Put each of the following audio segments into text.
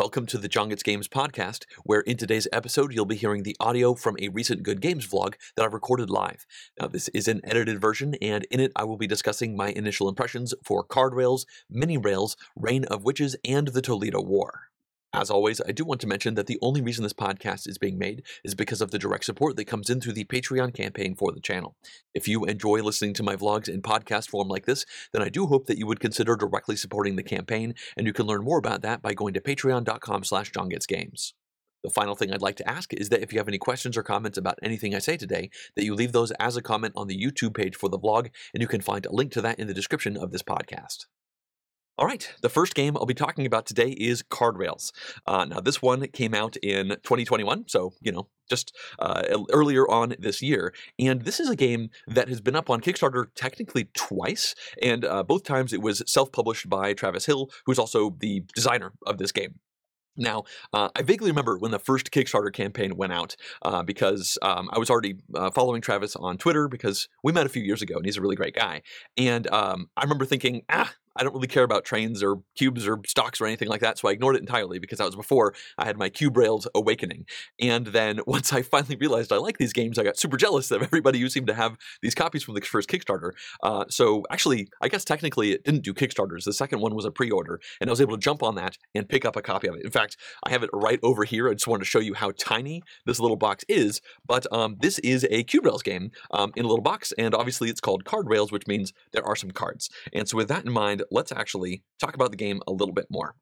Welcome to the John Gets Games podcast, where in today's episode you'll be hearing the audio from a recent Good Games vlog that I've recorded live. Now, this is an edited version, and in it I will be discussing my initial impressions for Card Rails, Mini Rails, Reign of Witches, and the Toledo War. As always, I do want to mention that the only reason this podcast is being made is because of the direct support that comes in through the Patreon campaign for the channel. If you enjoy listening to my vlogs in podcast form like this, then I do hope that you would consider directly supporting the campaign, and you can learn more about that by going to patreon.com slash johngetsgames. The final thing I'd like to ask is that if you have any questions or comments about anything I say today, that you leave those as a comment on the YouTube page for the vlog, and you can find a link to that in the description of this podcast. All right, the first game I'll be talking about today is Card Rails. Uh, now, this one came out in 2021, so, you know, just uh, earlier on this year. And this is a game that has been up on Kickstarter technically twice, and uh, both times it was self published by Travis Hill, who's also the designer of this game. Now, uh, I vaguely remember when the first Kickstarter campaign went out uh, because um, I was already uh, following Travis on Twitter because we met a few years ago and he's a really great guy. And um, I remember thinking, ah, I don't really care about trains or cubes or stocks or anything like that, so I ignored it entirely because that was before I had my cube rails awakening. And then once I finally realized I like these games, I got super jealous of everybody who seemed to have these copies from the first Kickstarter. Uh, so actually, I guess technically it didn't do Kickstarters. The second one was a pre-order, and I was able to jump on that and pick up a copy of it. In fact, I have it right over here. I just wanted to show you how tiny this little box is. But um, this is a cube rails game um, in a little box, and obviously it's called Card Rails, which means there are some cards. And so with that in mind, let's actually talk about the game a little bit more.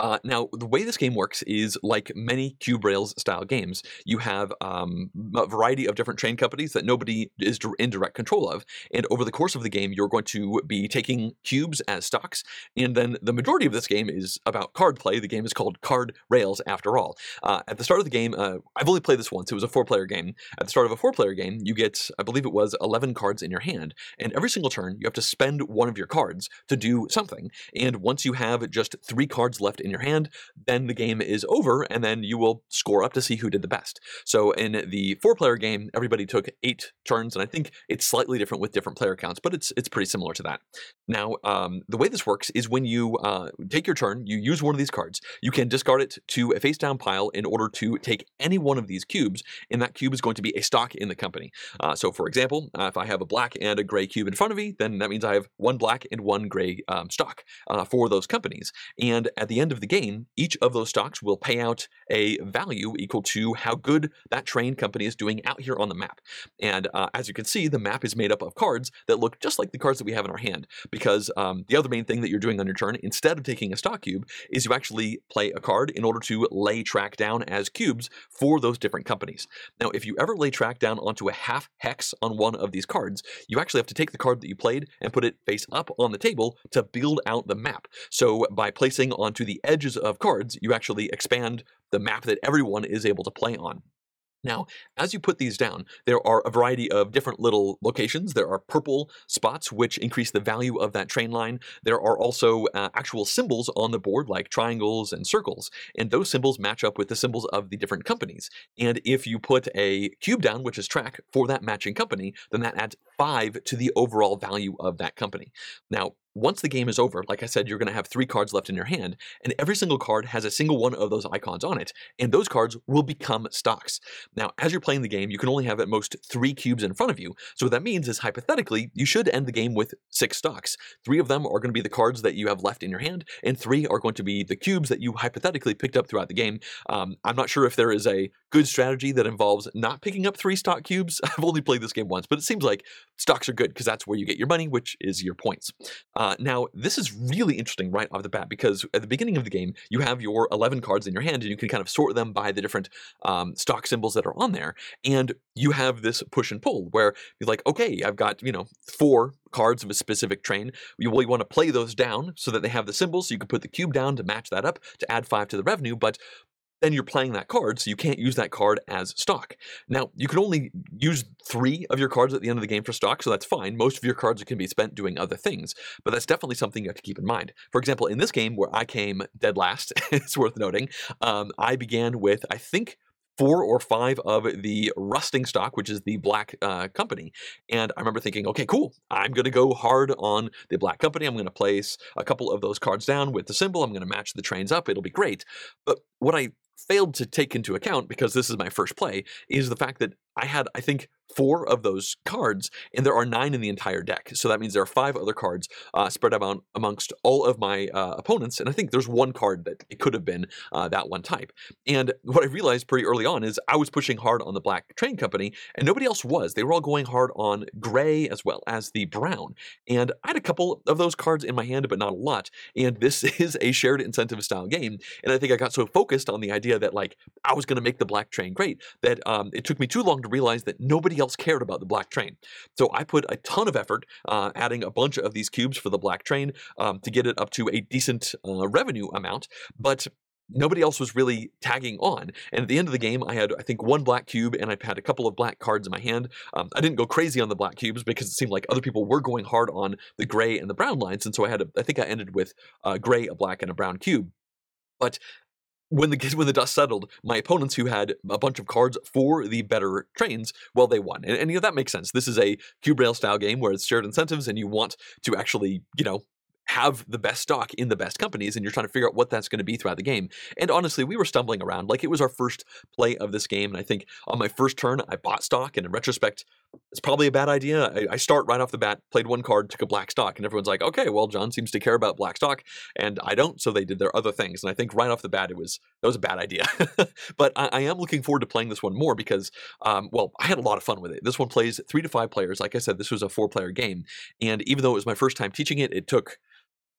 Uh, now, the way this game works is like many Cube Rails style games. You have um, a variety of different train companies that nobody is in direct control of. And over the course of the game, you're going to be taking cubes as stocks. And then the majority of this game is about card play. The game is called Card Rails, after all. Uh, at the start of the game, uh, I've only played this once. It was a four player game. At the start of a four player game, you get, I believe it was 11 cards in your hand. And every single turn, you have to spend one of your cards to do something. And once you have just three cards left in your hand, then the game is over, and then you will score up to see who did the best. So in the four-player game, everybody took eight turns, and I think it's slightly different with different player counts, but it's it's pretty similar to that. Now, um, the way this works is when you uh, take your turn, you use one of these cards. You can discard it to a face-down pile in order to take any one of these cubes, and that cube is going to be a stock in the company. Uh, so, for example, uh, if I have a black and a gray cube in front of me, then that means I have one black and one gray um, stock uh, for those companies. And at the end of the game, each of those stocks will pay out a value equal to how good that train company is doing out here on the map. And uh, as you can see, the map is made up of cards that look just like the cards that we have in our hand. Because um, the other main thing that you're doing on your turn, instead of taking a stock cube, is you actually play a card in order to lay track down as cubes for those different companies. Now, if you ever lay track down onto a half hex on one of these cards, you actually have to take the card that you played and put it face up on the table to build out the map. So by placing onto the edges of cards, you actually expand the map that everyone is able to play on. Now, as you put these down, there are a variety of different little locations. There are purple spots, which increase the value of that train line. There are also uh, actual symbols on the board, like triangles and circles, and those symbols match up with the symbols of the different companies. And if you put a cube down, which is track, for that matching company, then that adds five to the overall value of that company. Now, once the game is over, like I said, you're going to have three cards left in your hand, and every single card has a single one of those icons on it, and those cards will become stocks. Now, as you're playing the game, you can only have at most three cubes in front of you, so what that means is hypothetically, you should end the game with six stocks. Three of them are going to be the cards that you have left in your hand, and three are going to be the cubes that you hypothetically picked up throughout the game. Um, I'm not sure if there is a good strategy that involves not picking up three stock cubes. I've only played this game once, but it seems like stocks are good because that's where you get your money, which is your points. Uh, now, this is really interesting right off the bat because at the beginning of the game, you have your 11 cards in your hand and you can kind of sort them by the different um, stock symbols that are on there. And you have this push and pull where you're like, okay, I've got, you know, four cards of a specific train. You really want to play those down so that they have the symbols so you can put the cube down to match that up to add five to the revenue. But then you're playing that card, so you can't use that card as stock. Now, you can only use three of your cards at the end of the game for stock, so that's fine. Most of your cards can be spent doing other things, but that's definitely something you have to keep in mind. For example, in this game where I came dead last, it's worth noting, um, I began with, I think, four or five of the rusting stock, which is the black uh, company. And I remember thinking, okay, cool. I'm going to go hard on the black company. I'm going to place a couple of those cards down with the symbol. I'm going to match the trains up. It'll be great. But what I failed to take into account because this is my first play is the fact that I had, I think, four of those cards, and there are nine in the entire deck. So that means there are five other cards uh, spread out amongst all of my uh, opponents. And I think there's one card that it could have been uh, that one type. And what I realized pretty early on is I was pushing hard on the black train company, and nobody else was. They were all going hard on gray as well as the brown. And I had a couple of those cards in my hand, but not a lot. And this is a shared incentive style game. And I think I got so focused on the idea that like I was going to make the black train great that um, it took me too long to realize that nobody else cared about the black train. So I put a ton of effort uh, adding a bunch of these cubes for the black train um, to get it up to a decent uh, revenue amount. But nobody else was really tagging on. And at the end of the game, I had, I think, one black cube and I had a couple of black cards in my hand. Um, I didn't go crazy on the black cubes because it seemed like other people were going hard on the gray and the brown lines. And so I had, a, I think I ended with a gray, a black, and a brown cube. But when the when the dust settled, my opponents who had a bunch of cards for the better trains, well, they won, and, and you know that makes sense. This is a cube rail style game where it's shared incentives, and you want to actually, you know, have the best stock in the best companies and you're trying to figure out what that's going to be throughout the game. And honestly, we were stumbling around. Like it was our first play of this game. And I think on my first turn, I bought stock. And in retrospect, it's probably a bad idea. I, I, start right off the bat, played one card, took a black stock. And everyone's like, okay, well, John seems to care about black stock. And I don't. So they did their other things. And I think right off the bat, it was, that was a bad idea. but I, I, am looking forward to playing this one more because, um, well, I had a lot of fun with it. This one plays three to five players. Like I said, this was a four player game. And even though it was my first time teaching it, it took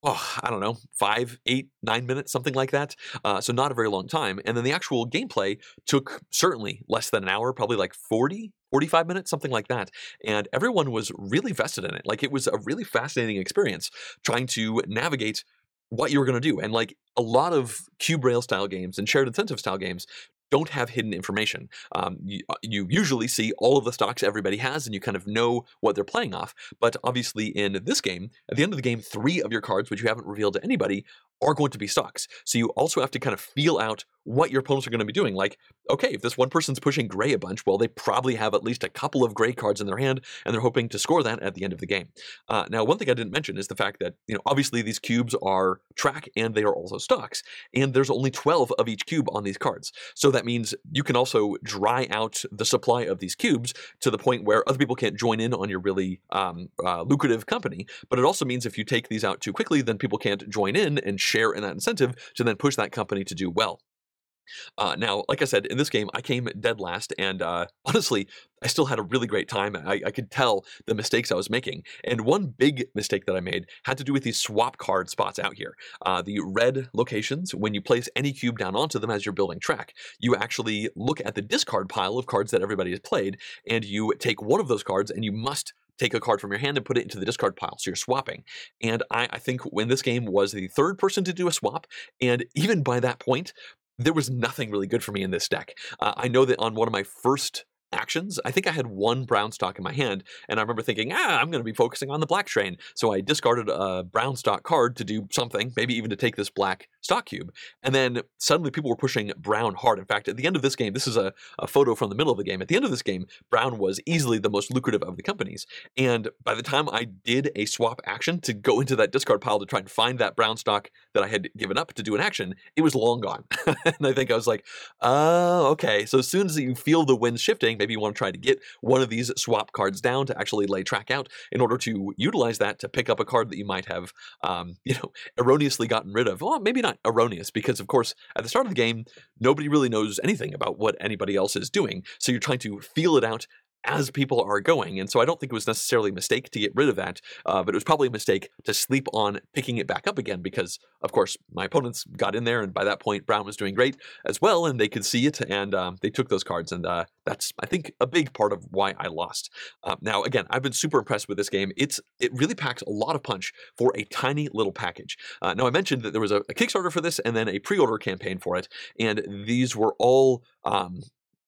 oh, I don't know, five, eight, nine minutes, something like that. Uh, so not a very long time. And then the actual gameplay took certainly less than an hour, probably like 40, 45 minutes, something like that. And everyone was really vested in it. Like it was a really fascinating experience trying to navigate what you were going to do. And like a lot of cube rail style games and shared incentive style games don't have hidden information. Um, you, uh, you, usually see all of the stocks everybody has and you kind of know what they're playing off. But obviously, in this game, at the end of the game, three of your cards, which you haven't revealed to anybody, are going to be stocks. So you also have to kind of feel out what your opponents are going to be doing. Like, okay, if this one person's pushing gray a bunch, well, they probably have at least a couple of gray cards in their hand, and they're hoping to score that at the end of the game. Uh, now, one thing I didn't mention is the fact that, you know, obviously these cubes are track and they are also stocks, and there's only 12 of each cube on these cards. So that means you can also dry out the supply of these cubes to the point where other people can't join in on your really um, uh, lucrative company. But it also means if you take these out too quickly, then people can't join in and share in that incentive to then push that company to do well. Uh, now, like I said, in this game, I came dead last, and uh, honestly, I still had a really great time. I, I, could tell the mistakes I was making. And one big mistake that I made had to do with these swap card spots out here. Uh, the red locations, when you place any cube down onto them as you're building track, you actually look at the discard pile of cards that everybody has played, and you take one of those cards, and you must take a card from your hand and put it into the discard pile. So you're swapping. And I, I think when this game was the third person to do a swap, and even by that point, there was nothing really good for me in this deck. Uh, I know that on one of my first actions. I think I had one brown stock in my hand, and I remember thinking, ah, I'm going to be focusing on the black train. So I discarded a brown stock card to do something, maybe even to take this black stock cube. And then suddenly people were pushing brown hard. In fact, at the end of this game, this is a, a photo from the middle of the game. At the end of this game, brown was easily the most lucrative of the companies. And by the time I did a swap action to go into that discard pile to try and find that brown stock that I had given up to do an action, it was long gone. and I think I was like, oh, okay. So as soon as you feel the wind shifting, maybe you want to try to get one of these swap cards down to actually lay track out in order to utilize that to pick up a card that you might have, um, you know, erroneously gotten rid of. Well, maybe not erroneous, because of course, at the start of the game, nobody really knows anything about what anybody else is doing. So you're trying to feel it out as people are going. And so I don't think it was necessarily a mistake to get rid of that, uh, but it was probably a mistake to sleep on picking it back up again because, of course, my opponents got in there, and by that point, Brown was doing great as well, and they could see it, and um, they took those cards, and uh, that's I think a big part of why I lost. Uh, now, again, I've been super impressed with this game. It's it really packs a lot of punch for a tiny little package. Uh, now, I mentioned that there was a, a Kickstarter for this, and then a pre-order campaign for it, and these were all um,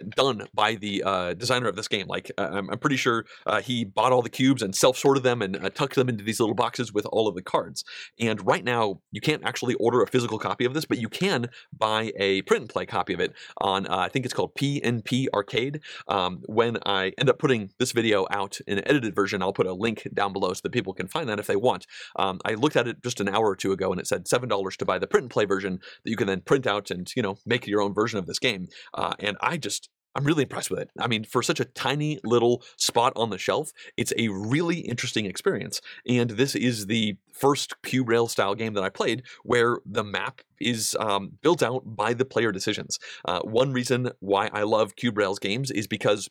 done by the uh, designer of this game. Like I'm, I'm, pretty sure uh, he bought all the cubes and self-sorted them and uh, tucked them into these little boxes with all of the cards. And right now, you can't actually order a physical copy of this, but you can buy a print and play copy of it on uh, I think it's called PNP Arcade. Um, when I end up putting this video out in an edited version, I'll put a link down below so that people can find that if they want. Um, I looked at it just an hour or two ago, and it said seven dollars to buy the print and play version that you can then print out and you know make your own version of this game. Uh, and I just I'm really impressed with it. I mean, for such a tiny little spot on the shelf, it's a really interesting experience. And this is the first cube rail style game that I played where the map is um, built out by the player decisions. Uh, one reason why I love cube rails games is because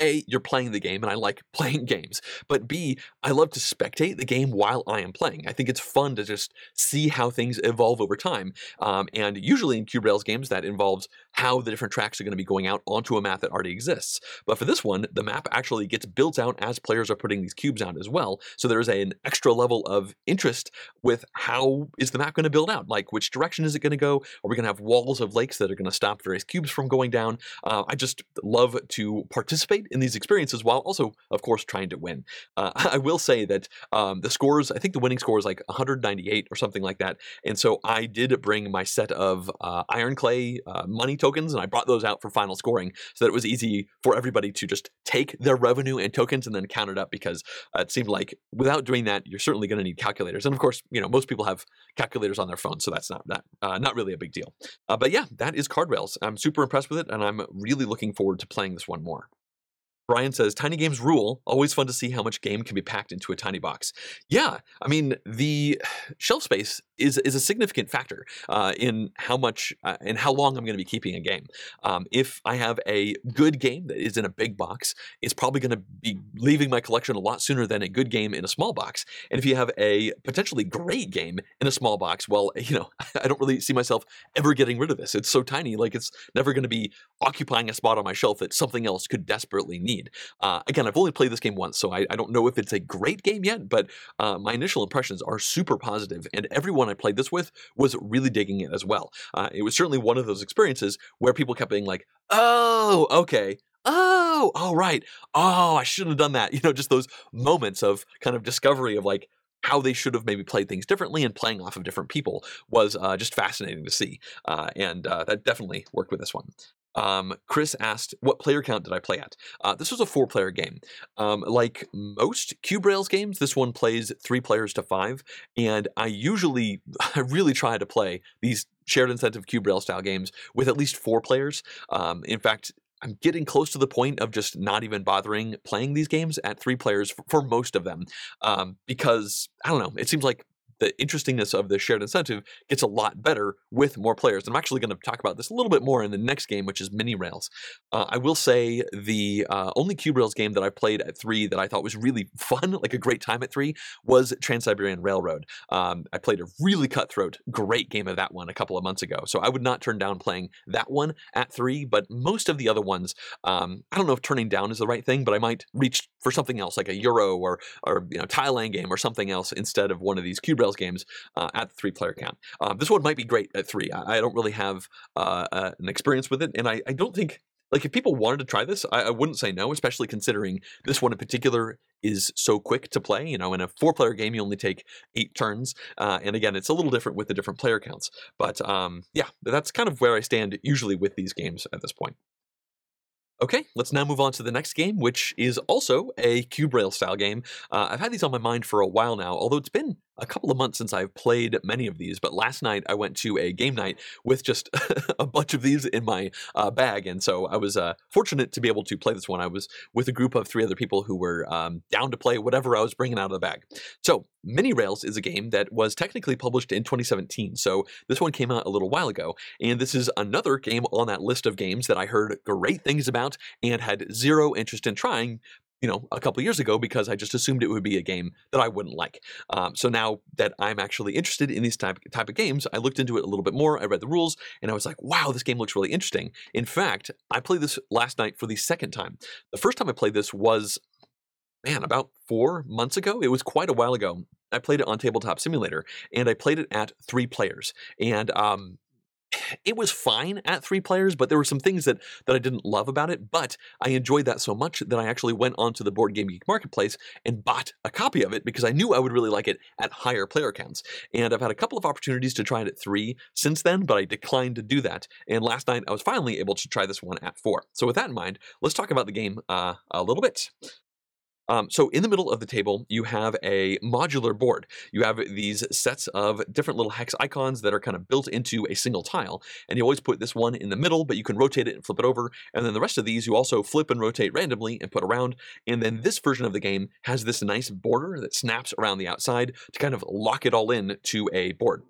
a, you're playing the game, and I like playing games. But B, I love to spectate the game while I am playing. I think it's fun to just see how things evolve over time. Um, and usually in Cube Rails games, that involves how the different tracks are going to be going out onto a map that already exists. But for this one, the map actually gets built out as players are putting these cubes out as well. So there's an extra level of interest with how is the map going to build out? Like, which direction is it going to go? Are we going to have walls of lakes that are going to stop various cubes from going down? Uh, I just love to participate in these experiences while also, of course, trying to win. Uh, I will say that um, the scores, I think the winning score is like 198 or something like that. And so I did bring my set of uh, Iron Clay uh, money tokens and I brought those out for final scoring so that it was easy for everybody to just take their revenue and tokens and then count it up because uh, it seemed like without doing that, you're certainly going to need calculators. And of course, you know, most people have calculators on their phone, so that's not that uh, not really a big deal. Uh, but yeah, that is Card Rails. I'm super impressed with it, and I'm really looking forward to playing this one more. Brian says, tiny games rule. Always fun to see how much game can be packed into a tiny box. Yeah, I mean, the shelf space is, is a significant factor uh, in how much uh, and how long I'm going to be keeping a game. Um, if I have a good game that is in a big box, it's probably going to be leaving my collection a lot sooner than a good game in a small box. And if you have a potentially great game in a small box, well, you know, I don't really see myself ever getting rid of this. It's so tiny, like it's never going to be occupying a spot on my shelf that something else could desperately need need. Uh, again, I've only played this game once, so I, I, don't know if it's a great game yet, but uh, my initial impressions are super positive, and everyone I played this with was really digging it as well. Uh, it was certainly one of those experiences where people kept being like, oh, okay, oh, all right, oh, I shouldn't have done that. You know, just those moments of kind of discovery of like, how they should have maybe played things differently and playing off of different people was uh, just fascinating to see. Uh, and uh, that definitely worked with this one. Um, Chris asked, "What player count did I play at?" Uh, this was a four-player game. Um, like most Cube Rails games, this one plays three players to five, and I usually, I really try to play these shared incentive Cube Rail style games with at least four players. Um, in fact, I'm getting close to the point of just not even bothering playing these games at three players for, for most of them, um, because I don't know. It seems like the interestingness of the shared incentive gets a lot better with more players. And I'm actually going to talk about this a little bit more in the next game, which is Mini Rails. Uh, I will say the uh, only Cube Rails game that I played at three that I thought was really fun, like a great time at three, was Trans Siberian Railroad. Um, I played a really cutthroat, great game of that one a couple of months ago. So I would not turn down playing that one at three, but most of the other ones, um, I don't know if turning down is the right thing, but I might reach for something else, like a Euro or or you know Thailand game or something else instead of one of these Cube Rails games uh, at the three player count. Um, this one might be great at three. I, I don't really have uh, uh, an experience with it, and I, I, don't think like if people wanted to try this, I, I, wouldn't say no, especially considering this one in particular is so quick to play. You know, in a four player game, you only take eight turns, uh, and again, it's a little different with the different player counts. But um, yeah, that's kind of where I stand usually with these games at this point. Okay, let's now move on to the next game, which is also a Cube Rail style game. Uh, I've had these on my mind for a while now, although it's been a couple of months since I've played many of these, but last night I went to a game night with just a bunch of these in my uh, bag, and so I was uh, fortunate to be able to play this one. I was with a group of three other people who were um, down to play whatever I was bringing out of the bag. So, Mini Rails is a game that was technically published in 2017, so this one came out a little while ago, and this is another game on that list of games that I heard great things about and had zero interest in trying you know, a couple years ago because I just assumed it would be a game that I wouldn't like. Um, so now that I'm actually interested in these type type of games, I looked into it a little bit more. I read the rules, and I was like, "Wow, this game looks really interesting." In fact, I played this last night for the second time. The first time I played this was, man, about four months ago. It was quite a while ago. I played it on Tabletop Simulator, and I played it at three players. And um, it was fine at three players, but there were some things that that I didn't love about it. But I enjoyed that so much that I actually went onto the Board Game Geek marketplace and bought a copy of it because I knew I would really like it at higher player counts. And I've had a couple of opportunities to try it at three since then, but I declined to do that. And last night I was finally able to try this one at four. So with that in mind, let's talk about the game uh, a little bit. Um, so in the middle of the table, you have a modular board. You have these sets of different little hex icons that are kind of built into a single tile. And you always put this one in the middle, but you can rotate it and flip it over. And then the rest of these you also flip and rotate randomly and put around. And then this version of the game has this nice border that snaps around the outside to kind of lock it all in to a board.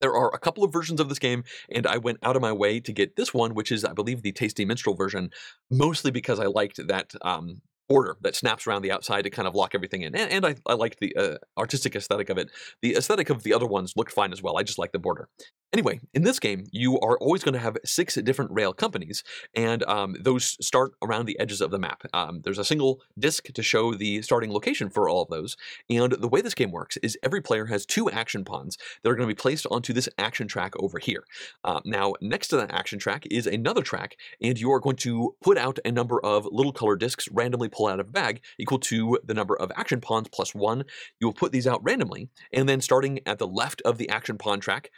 There are a couple of versions of this game, and I went out of my way to get this one, which is, I believe, the Tasty Minstrel version, mostly because I liked that um, border that snaps around the outside to kind of lock everything in. And, and I, I liked the uh, artistic aesthetic of it. The aesthetic of the other ones looked fine as well. I just like the border. Anyway, in this game, you are always going to have six different rail companies, and um, those start around the edges of the map. Um, there's a single disc to show the starting location for all of those, and the way this game works is every player has two action pawns that are going to be placed onto this action track over here. Uh, now, next to that action track is another track, and you are going to put out a number of little color discs randomly pull out of a bag equal to the number of action pawns plus one. You will put these out randomly, and then starting at the left of the action pawn track,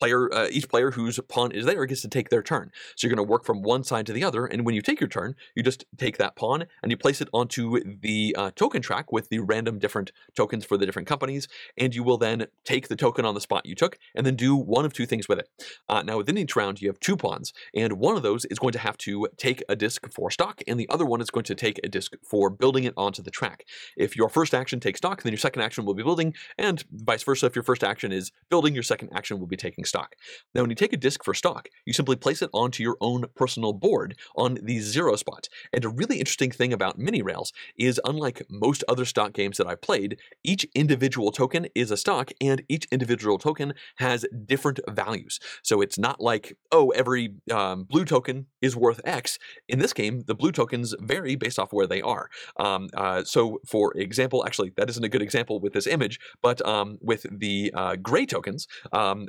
player uh, each player whose pawn is there gets to take their turn. So you're going to work from one side to the other and when you take your turn you just take that pawn and you place it onto the uh, token track with the random different tokens for the different companies and you will then take the token on the spot you took and then do one of two things with it. Uh, now within each round you have two pawns and one of those is going to have to take a disc for stock and the other one is going to take a disc for building it onto the track. If your first action takes stock then your second action will be building and vice versa if your first action is building your second action will be taking stock. Now, when you take a disk for stock, you simply place it onto your own personal board on the zero spot. And a really interesting thing about mini rails is unlike most other stock games that I've played, each individual token is a stock and each individual token has different values. So it's not like, oh, every um, blue token is worth X. In this game, the blue tokens vary based off where they are. Um, uh, so, for example, actually, that isn't a good example with this image, but um, with the uh, gray tokens, um,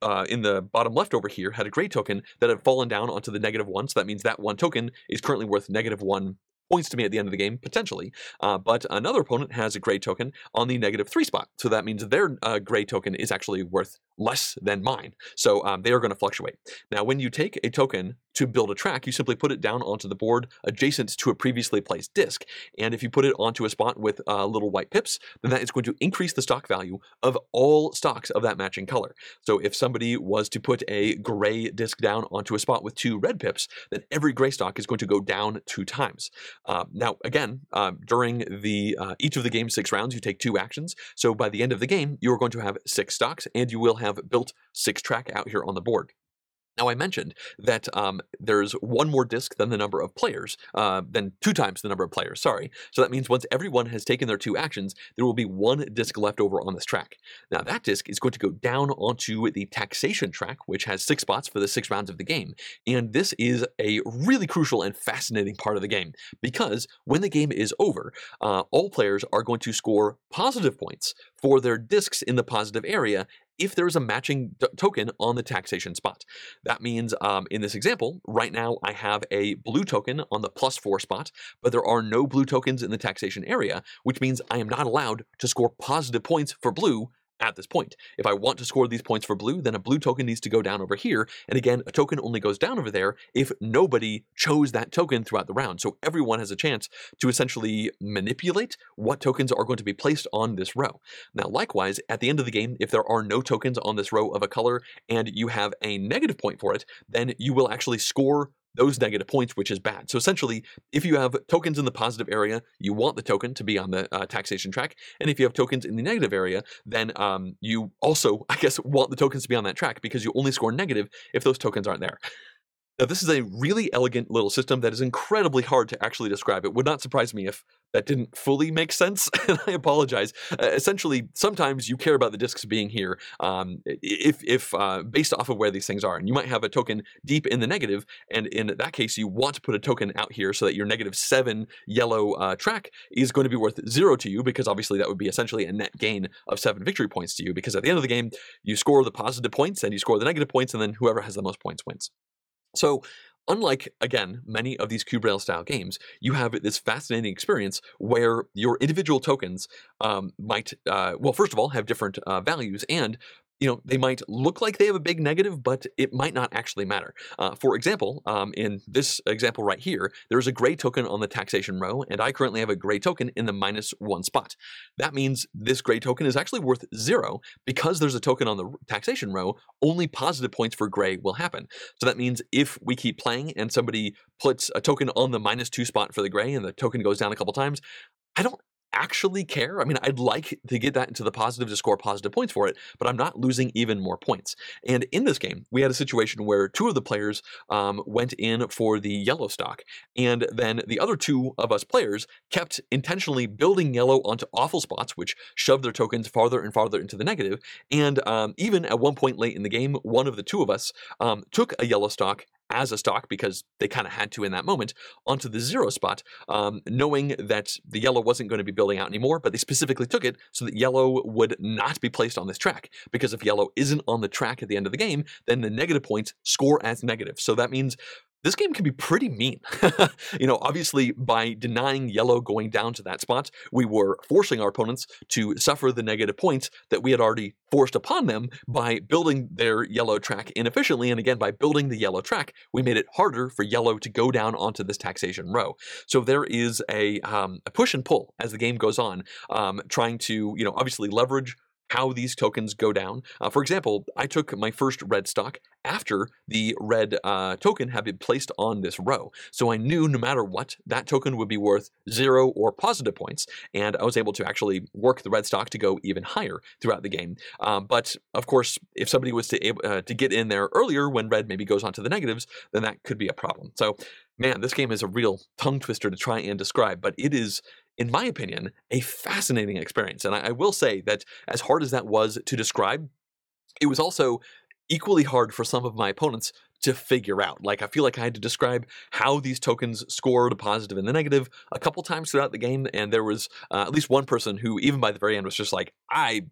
Uh, in the bottom left over here had a gray token that had fallen down onto the negative one. So that means that one token is currently worth negative one points to me at the end of the game, potentially. Uh, but another opponent has a gray token on the negative three spot. So that means their uh, gray token is actually worth less than mine. So um, they are going to fluctuate. Now, when you take a token to build a track, you simply put it down onto the board adjacent to a previously placed disk. And if you put it onto a spot with uh, little white pips, then that is going to increase the stock value of all stocks of that matching color. So if somebody was to put a gray disk down onto a spot with two red pips, then every gray stock is going to go down two times. Uh, now, again, uh, during the uh, each of the game's six rounds, you take two actions. So by the end of the game, you are going to have six stocks, and you will have built six track out here on the board. Now, I mentioned that um, there's one more disc than the number of players, uh, than two times the number of players, sorry. So that means once everyone has taken their two actions, there will be one disc left over on this track. Now, that disc is going to go down onto the taxation track, which has six spots for the six rounds of the game. And this is a really crucial and fascinating part of the game because when the game is over, uh, all players are going to score positive points for their discs in the positive area if there is a matching token on the taxation spot. That means um, in this example, right now I have a blue token on the plus four spot, but there are no blue tokens in the taxation area, which means I am not allowed to score positive points for blue at this point. If I want to score these points for blue, then a blue token needs to go down over here. And again, a token only goes down over there if nobody chose that token throughout the round. So everyone has a chance to essentially manipulate what tokens are going to be placed on this row. Now, likewise, at the end of the game, if there are no tokens on this row of a color and you have a negative point for it, then you will actually score those negative points, which is bad. So essentially, if you have tokens in the positive area, you want the token to be on the uh, taxation track. And if you have tokens in the negative area, then um, you also, I guess, want the tokens to be on that track because you only score negative if those tokens aren't there. Now, this is a really elegant little system that is incredibly hard to actually describe. It would not surprise me if that didn't fully make sense, and I apologize. Uh, essentially, sometimes you care about the disks being here um, if, if uh, based off of where these things are. And you might have a token deep in the negative, and in that case, you want to put a token out here so that your negative seven yellow uh, track is going to be worth zero to you, because obviously that would be essentially a net gain of seven victory points to you, because at the end of the game, you score the positive points and you score the negative points, and then whoever has the most points wins. So unlike again many of these cube rail style games you have this fascinating experience where your individual tokens um, might uh, well first of all have different uh, values and you know, they might look like they have a big negative, but it might not actually matter. Uh, for example, um, in this example right here, there is a gray token on the taxation row, and I currently have a gray token in the minus one spot. That means this gray token is actually worth zero because there's a token on the taxation row, only positive points for gray will happen. So that means if we keep playing and somebody puts a token on the minus two spot for the gray and the token goes down a couple times, I don't actually care. I mean, I'd like to get that into the positive to score positive points for it, but I'm not losing even more points. And in this game, we had a situation where two of the players um, went in for the yellow stock, and then the other two of us players kept intentionally building yellow onto awful spots, which shoved their tokens farther and farther into the negative. And um, even at one point late in the game, one of the two of us um, took a yellow stock as a stock because they kind of had to in that moment onto the zero spot, um, knowing that the yellow wasn't going to be building out anymore, but they specifically took it so that yellow would not be placed on this track. Because if yellow isn't on the track at the end of the game, then the negative points score as negative. So that means this game can be pretty mean. you know, obviously, by denying yellow going down to that spot, we were forcing our opponents to suffer the negative points that we had already forced upon them by building their yellow track inefficiently. And again, by building the yellow track, we made it harder for yellow to go down onto this taxation row. So there is a, um, a push and pull as the game goes on, um, trying to, you know, obviously leverage how these tokens go down. Uh, for example, I took my first red stock after the red uh, token had been placed on this row. So I knew no matter what, that token would be worth zero or positive points, and I was able to actually work the red stock to go even higher throughout the game. Um, but of course, if somebody was to, uh, to get in there earlier when red maybe goes onto the negatives, then that could be a problem. So man, this game is a real tongue twister to try and describe, but it is in my opinion, a fascinating experience. And I, I will say that as hard as that was to describe, it was also equally hard for some of my opponents to figure out. Like, I feel like I had to describe how these tokens scored a positive and the negative a couple times throughout the game, and there was uh, at least one person who, even by the very end, was just like, I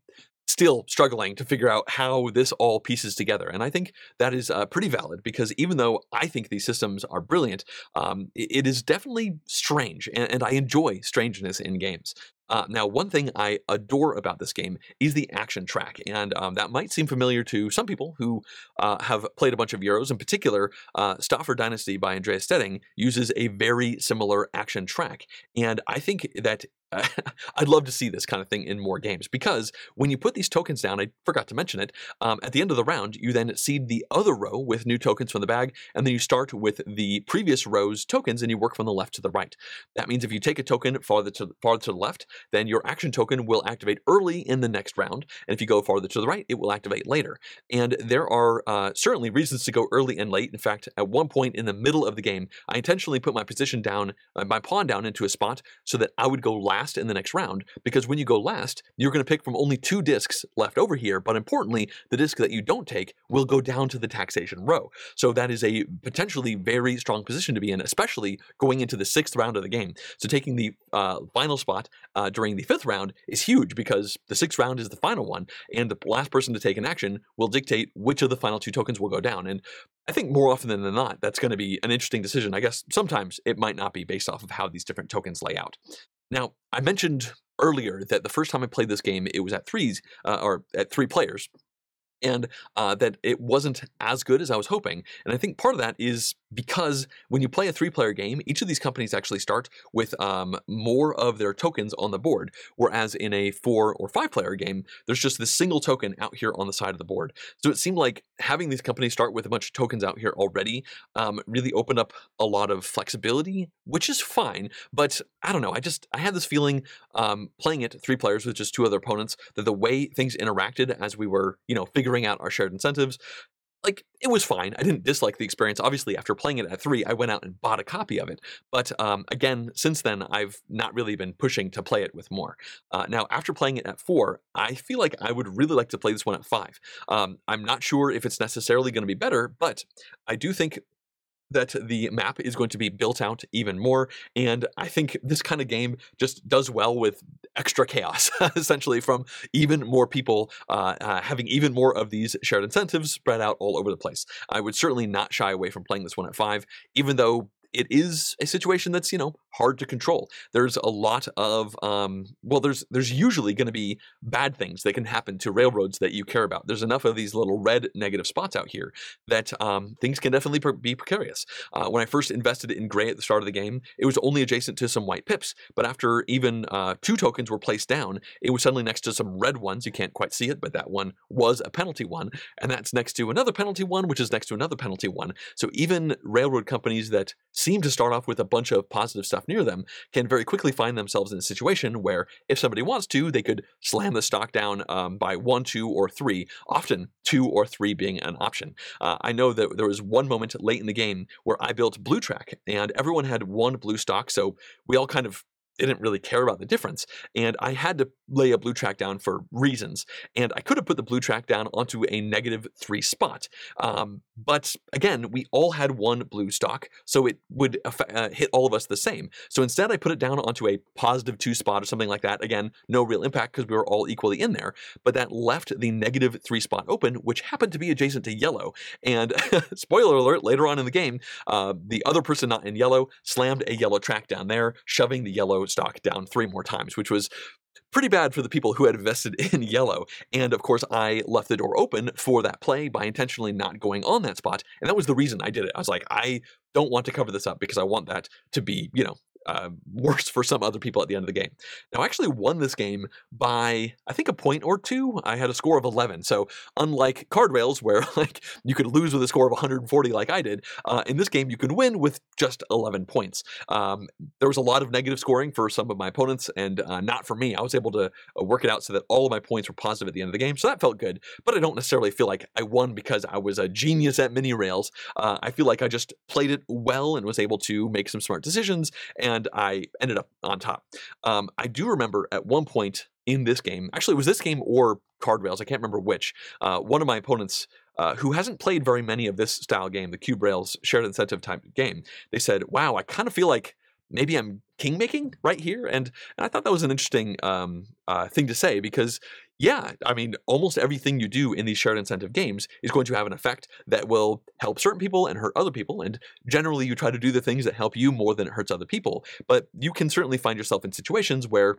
still struggling to figure out how this all pieces together. And I think that is uh, pretty valid because even though I think these systems are brilliant, um, it, it is definitely strange, and, and I enjoy strangeness in games. Uh, now, one thing I adore about this game is the action track, and um, that might seem familiar to some people who uh, have played a bunch of Euros. In particular, uh, Dynasty by Andreas Steding uses a very similar action track, and I think that I'd love to see this kind of thing in more games because when you put these tokens down, I forgot to mention it, um, at the end of the round, you then seed the other row with new tokens from the bag, and then you start with the previous row's tokens and you work from the left to the right. That means if you take a token farther to, farther to the left, then your action token will activate early in the next round, and if you go farther to the right, it will activate later. And there are uh, certainly reasons to go early and late. In fact, at one point in the middle of the game, I intentionally put my position down, uh, my pawn down into a spot so that I would go last in the next round because when you go last, you're going to pick from only two discs left over here. But importantly, the disc that you don't take will go down to the taxation row. So that is a potentially very strong position to be in, especially going into the sixth round of the game. So taking the uh, final spot uh, during the fifth round is huge because the sixth round is the final one, and the last person to take an action will dictate which of the final two tokens will go down. And I think more often than not, that's going to be an interesting decision. I guess sometimes it might not be based off of how these different tokens lay out. Now, I mentioned earlier that the first time I played this game, it was at threes, uh, or at three players, and uh, that it wasn't as good as I was hoping. And I think part of that is because when you play a three player game, each of these companies actually start with um, more of their tokens on the board, whereas in a four or five player game, there's just this single token out here on the side of the board. So it seemed like having these companies start with a bunch of tokens out here already um, really opened up a lot of flexibility, which is fine. But I don't know, I just I had this feeling um, playing it three players with just two other opponents that the way things interacted as we were, you know, figuring out our shared incentives like it was fine. I didn't dislike the experience. Obviously, after playing it at three, I went out and bought a copy of it. But um, again, since then, I've not really been pushing to play it with more. Uh, now, after playing it at four, I feel like I would really like to play this one at five. Um, I'm not sure if it's necessarily going to be better, but I do think that the map is going to be built out even more. And I think this kind of game just does well with extra chaos, essentially, from even more people uh, uh, having even more of these shared incentives spread out all over the place. I would certainly not shy away from playing this one at five, even though it is a situation that's you know hard to control. There's a lot of um, well, there's there's usually going to be bad things that can happen to railroads that you care about. There's enough of these little red negative spots out here that um, things can definitely be precarious. Uh, when I first invested in gray at the start of the game, it was only adjacent to some white pips, but after even uh, two tokens were placed down, it was suddenly next to some red ones. You can't quite see it, but that one was a penalty one, and that's next to another penalty one, which is next to another penalty one. So even railroad companies that seem to start off with a bunch of positive stuff near them can very quickly find themselves in a situation where if somebody wants to, they could slam the stock down um, by one, two, or three, often two or three being an option. Uh, I know that there was one moment late in the game where I built blue track and everyone had one blue stock, so we all kind of didn't really care about the difference. And I had to lay a blue track down for reasons. And I could have put the blue track down onto a negative three spot. Um, but again, we all had one blue stock, so it would uh, hit all of us the same. So instead, I put it down onto a positive two spot or something like that. Again, no real impact because we were all equally in there. But that left the negative three spot open, which happened to be adjacent to yellow. And spoiler alert, later on in the game, uh, the other person not in yellow slammed a yellow track down there, shoving the yellow stock down three more times, which was pretty bad for the people who had invested in yellow. And of course, I left the door open for that play by intentionally not going on that spot. And that was the reason I did it. I was like, I don't want to cover this up because I want that to be, you know, uh, worse for some other people at the end of the game. Now, I actually won this game by I think a point or two. I had a score of 11. So unlike card rails, where like you could lose with a score of 140 like I did, uh, in this game you can win with just 11 points. Um, there was a lot of negative scoring for some of my opponents, and uh, not for me. I was able to uh, work it out so that all of my points were positive at the end of the game. So that felt good. But I don't necessarily feel like I won because I was a genius at mini rails. Uh, I feel like I just played it well and was able to make some smart decisions and and I ended up on top. Um, I do remember at one point in this game, actually, it was this game or Card Rails, I can't remember which. Uh, one of my opponents uh, who hasn't played very many of this style game, the Cube Rails shared incentive type game, they said, "Wow, I kind of feel like maybe I'm king making right here," and, and I thought that was an interesting um, uh, thing to say because yeah, I mean, almost everything you do in these shared incentive games is going to have an effect that will help certain people and hurt other people. And generally, you try to do the things that help you more than it hurts other people. But you can certainly find yourself in situations where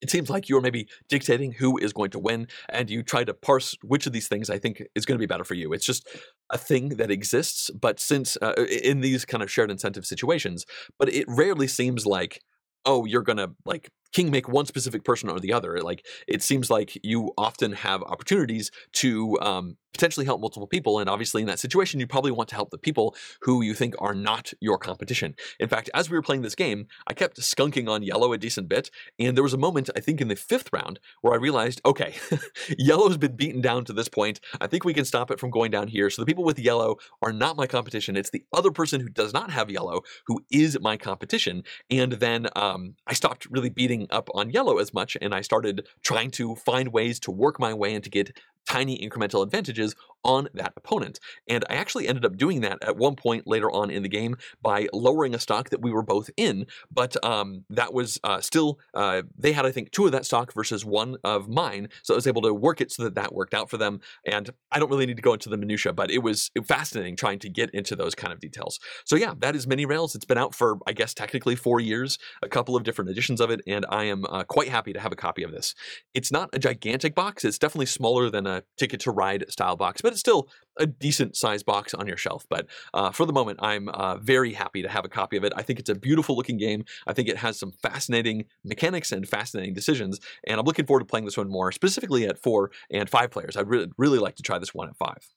it seems like you're maybe dictating who is going to win, and you try to parse which of these things I think is going to be better for you. It's just a thing that exists, but since uh, in these kind of shared incentive situations, but it rarely seems like oh, you're gonna like king make one specific person or the other. Like it seems like you often have opportunities to um, potentially help multiple people. And obviously, in that situation, you probably want to help the people who you think are not your competition. In fact, as we were playing this game, I kept skunking on yellow a decent bit. And there was a moment, I think in the fifth round, where I realized, okay, yellow's been beaten down to this point. I think we can stop it from going down here. So the people with yellow are not my competition. It's the other person who does not have yellow who is my competition. And then um, I stopped really beating up on yellow as much and I started trying to find ways to work my way and to get tiny incremental advantages on that opponent. And I actually ended up doing that at one point later on in the game by lowering a stock that we were both in, but um, that was uh, still, uh, they had, I think, two of that stock versus one of mine, so I was able to work it so that that worked out for them. And I don't really need to go into the minutia, but it was fascinating trying to get into those kind of details. So yeah, that is Mini Rails. It's been out for, I guess, technically four years, a couple of different editions of it, and I am uh, quite happy to have a copy of this. It's not a gigantic box. It's definitely smaller than a Ticket to Ride style box, but it's still a decent size box on your shelf. But uh, for the moment, I'm uh, very happy to have a copy of it. I think it's a beautiful looking game. I think it has some fascinating mechanics and fascinating decisions, and I'm looking forward to playing this one more, specifically at four and five players. I'd really, really like to try this one at five.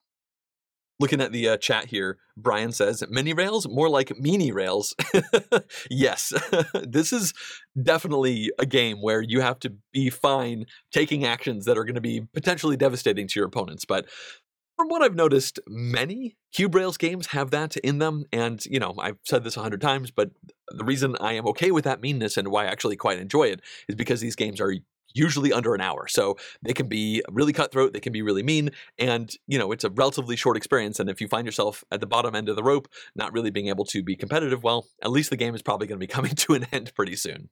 Looking at the uh, chat here, Brian says, mini rails? More like mini rails. yes, this is definitely a game where you have to be fine taking actions that are going to be potentially devastating to your opponents. But From what I've noticed, many Cube Rails games have that in them. And, you know, I've said this a hundred times, but the reason I am okay with that meanness and why I actually quite enjoy it is because these games are usually under an hour. So they can be really cutthroat, they can be really mean, and you know, it's a relatively short experience. And if you find yourself at the bottom end of the rope, not really being able to be competitive, well, at least the game is probably going to be coming to an end pretty soon.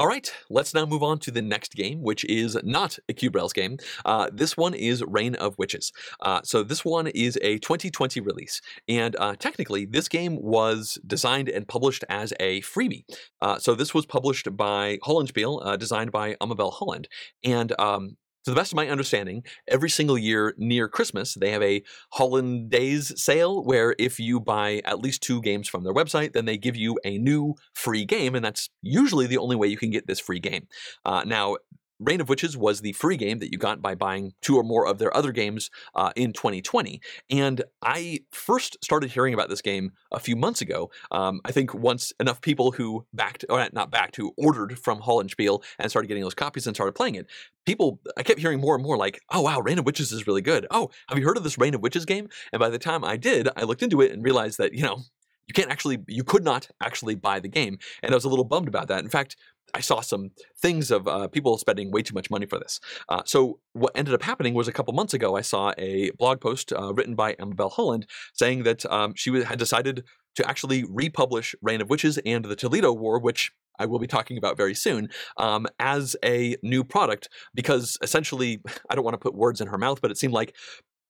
All right, let's now move on to the next game, which is not a Cube Rails game. Uh, this one is Reign of Witches. Uh, so this one is a 2020 release, and uh, technically, this game was designed and published as a freebie. Uh, so this was published by Hollandspiele, uh, designed by Amabel Holland, and um, to the best of my understanding, every single year near Christmas, they have a Hollandaise sale where if you buy at least two games from their website, then they give you a new free game, and that's usually the only way you can get this free game. Uh, now, Reign of Witches was the free game that you got by buying two or more of their other games uh, in 2020. And I first started hearing about this game a few months ago. Um, I think once enough people who backed, or not backed, who ordered from Beel and started getting those copies and started playing it, people, I kept hearing more and more like, oh, wow, Reign of Witches is really good. Oh, have you heard of this Reign of Witches game? And by the time I did, I looked into it and realized that, you know, you can't actually, you could not actually buy the game. And I was a little bummed about that. In fact, I saw some things of uh, people spending way too much money for this. Uh, so what ended up happening was a couple months ago, I saw a blog post uh, written by Amabel Holland saying that um, she had decided to actually republish Reign of Witches and the Toledo War, which I will be talking about very soon, um, as a new product because essentially, I don't want to put words in her mouth, but it seemed like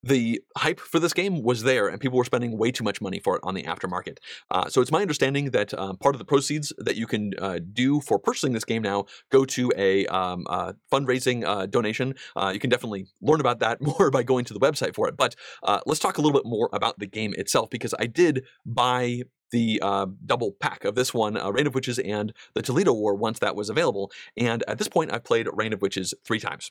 the hype for this game was there, and people were spending way too much money for it on the aftermarket. Uh, so it's my understanding that um, part of the proceeds that you can uh, do for purchasing this game now go to a um, uh, fundraising uh, donation. Uh, you can definitely learn about that more by going to the website for it. But uh, let's talk a little bit more about the game itself because I did buy the uh, double pack of this one, uh, Reign of Witches and the Toledo War, once that was available. And at this point, I've played Reign of Witches three times.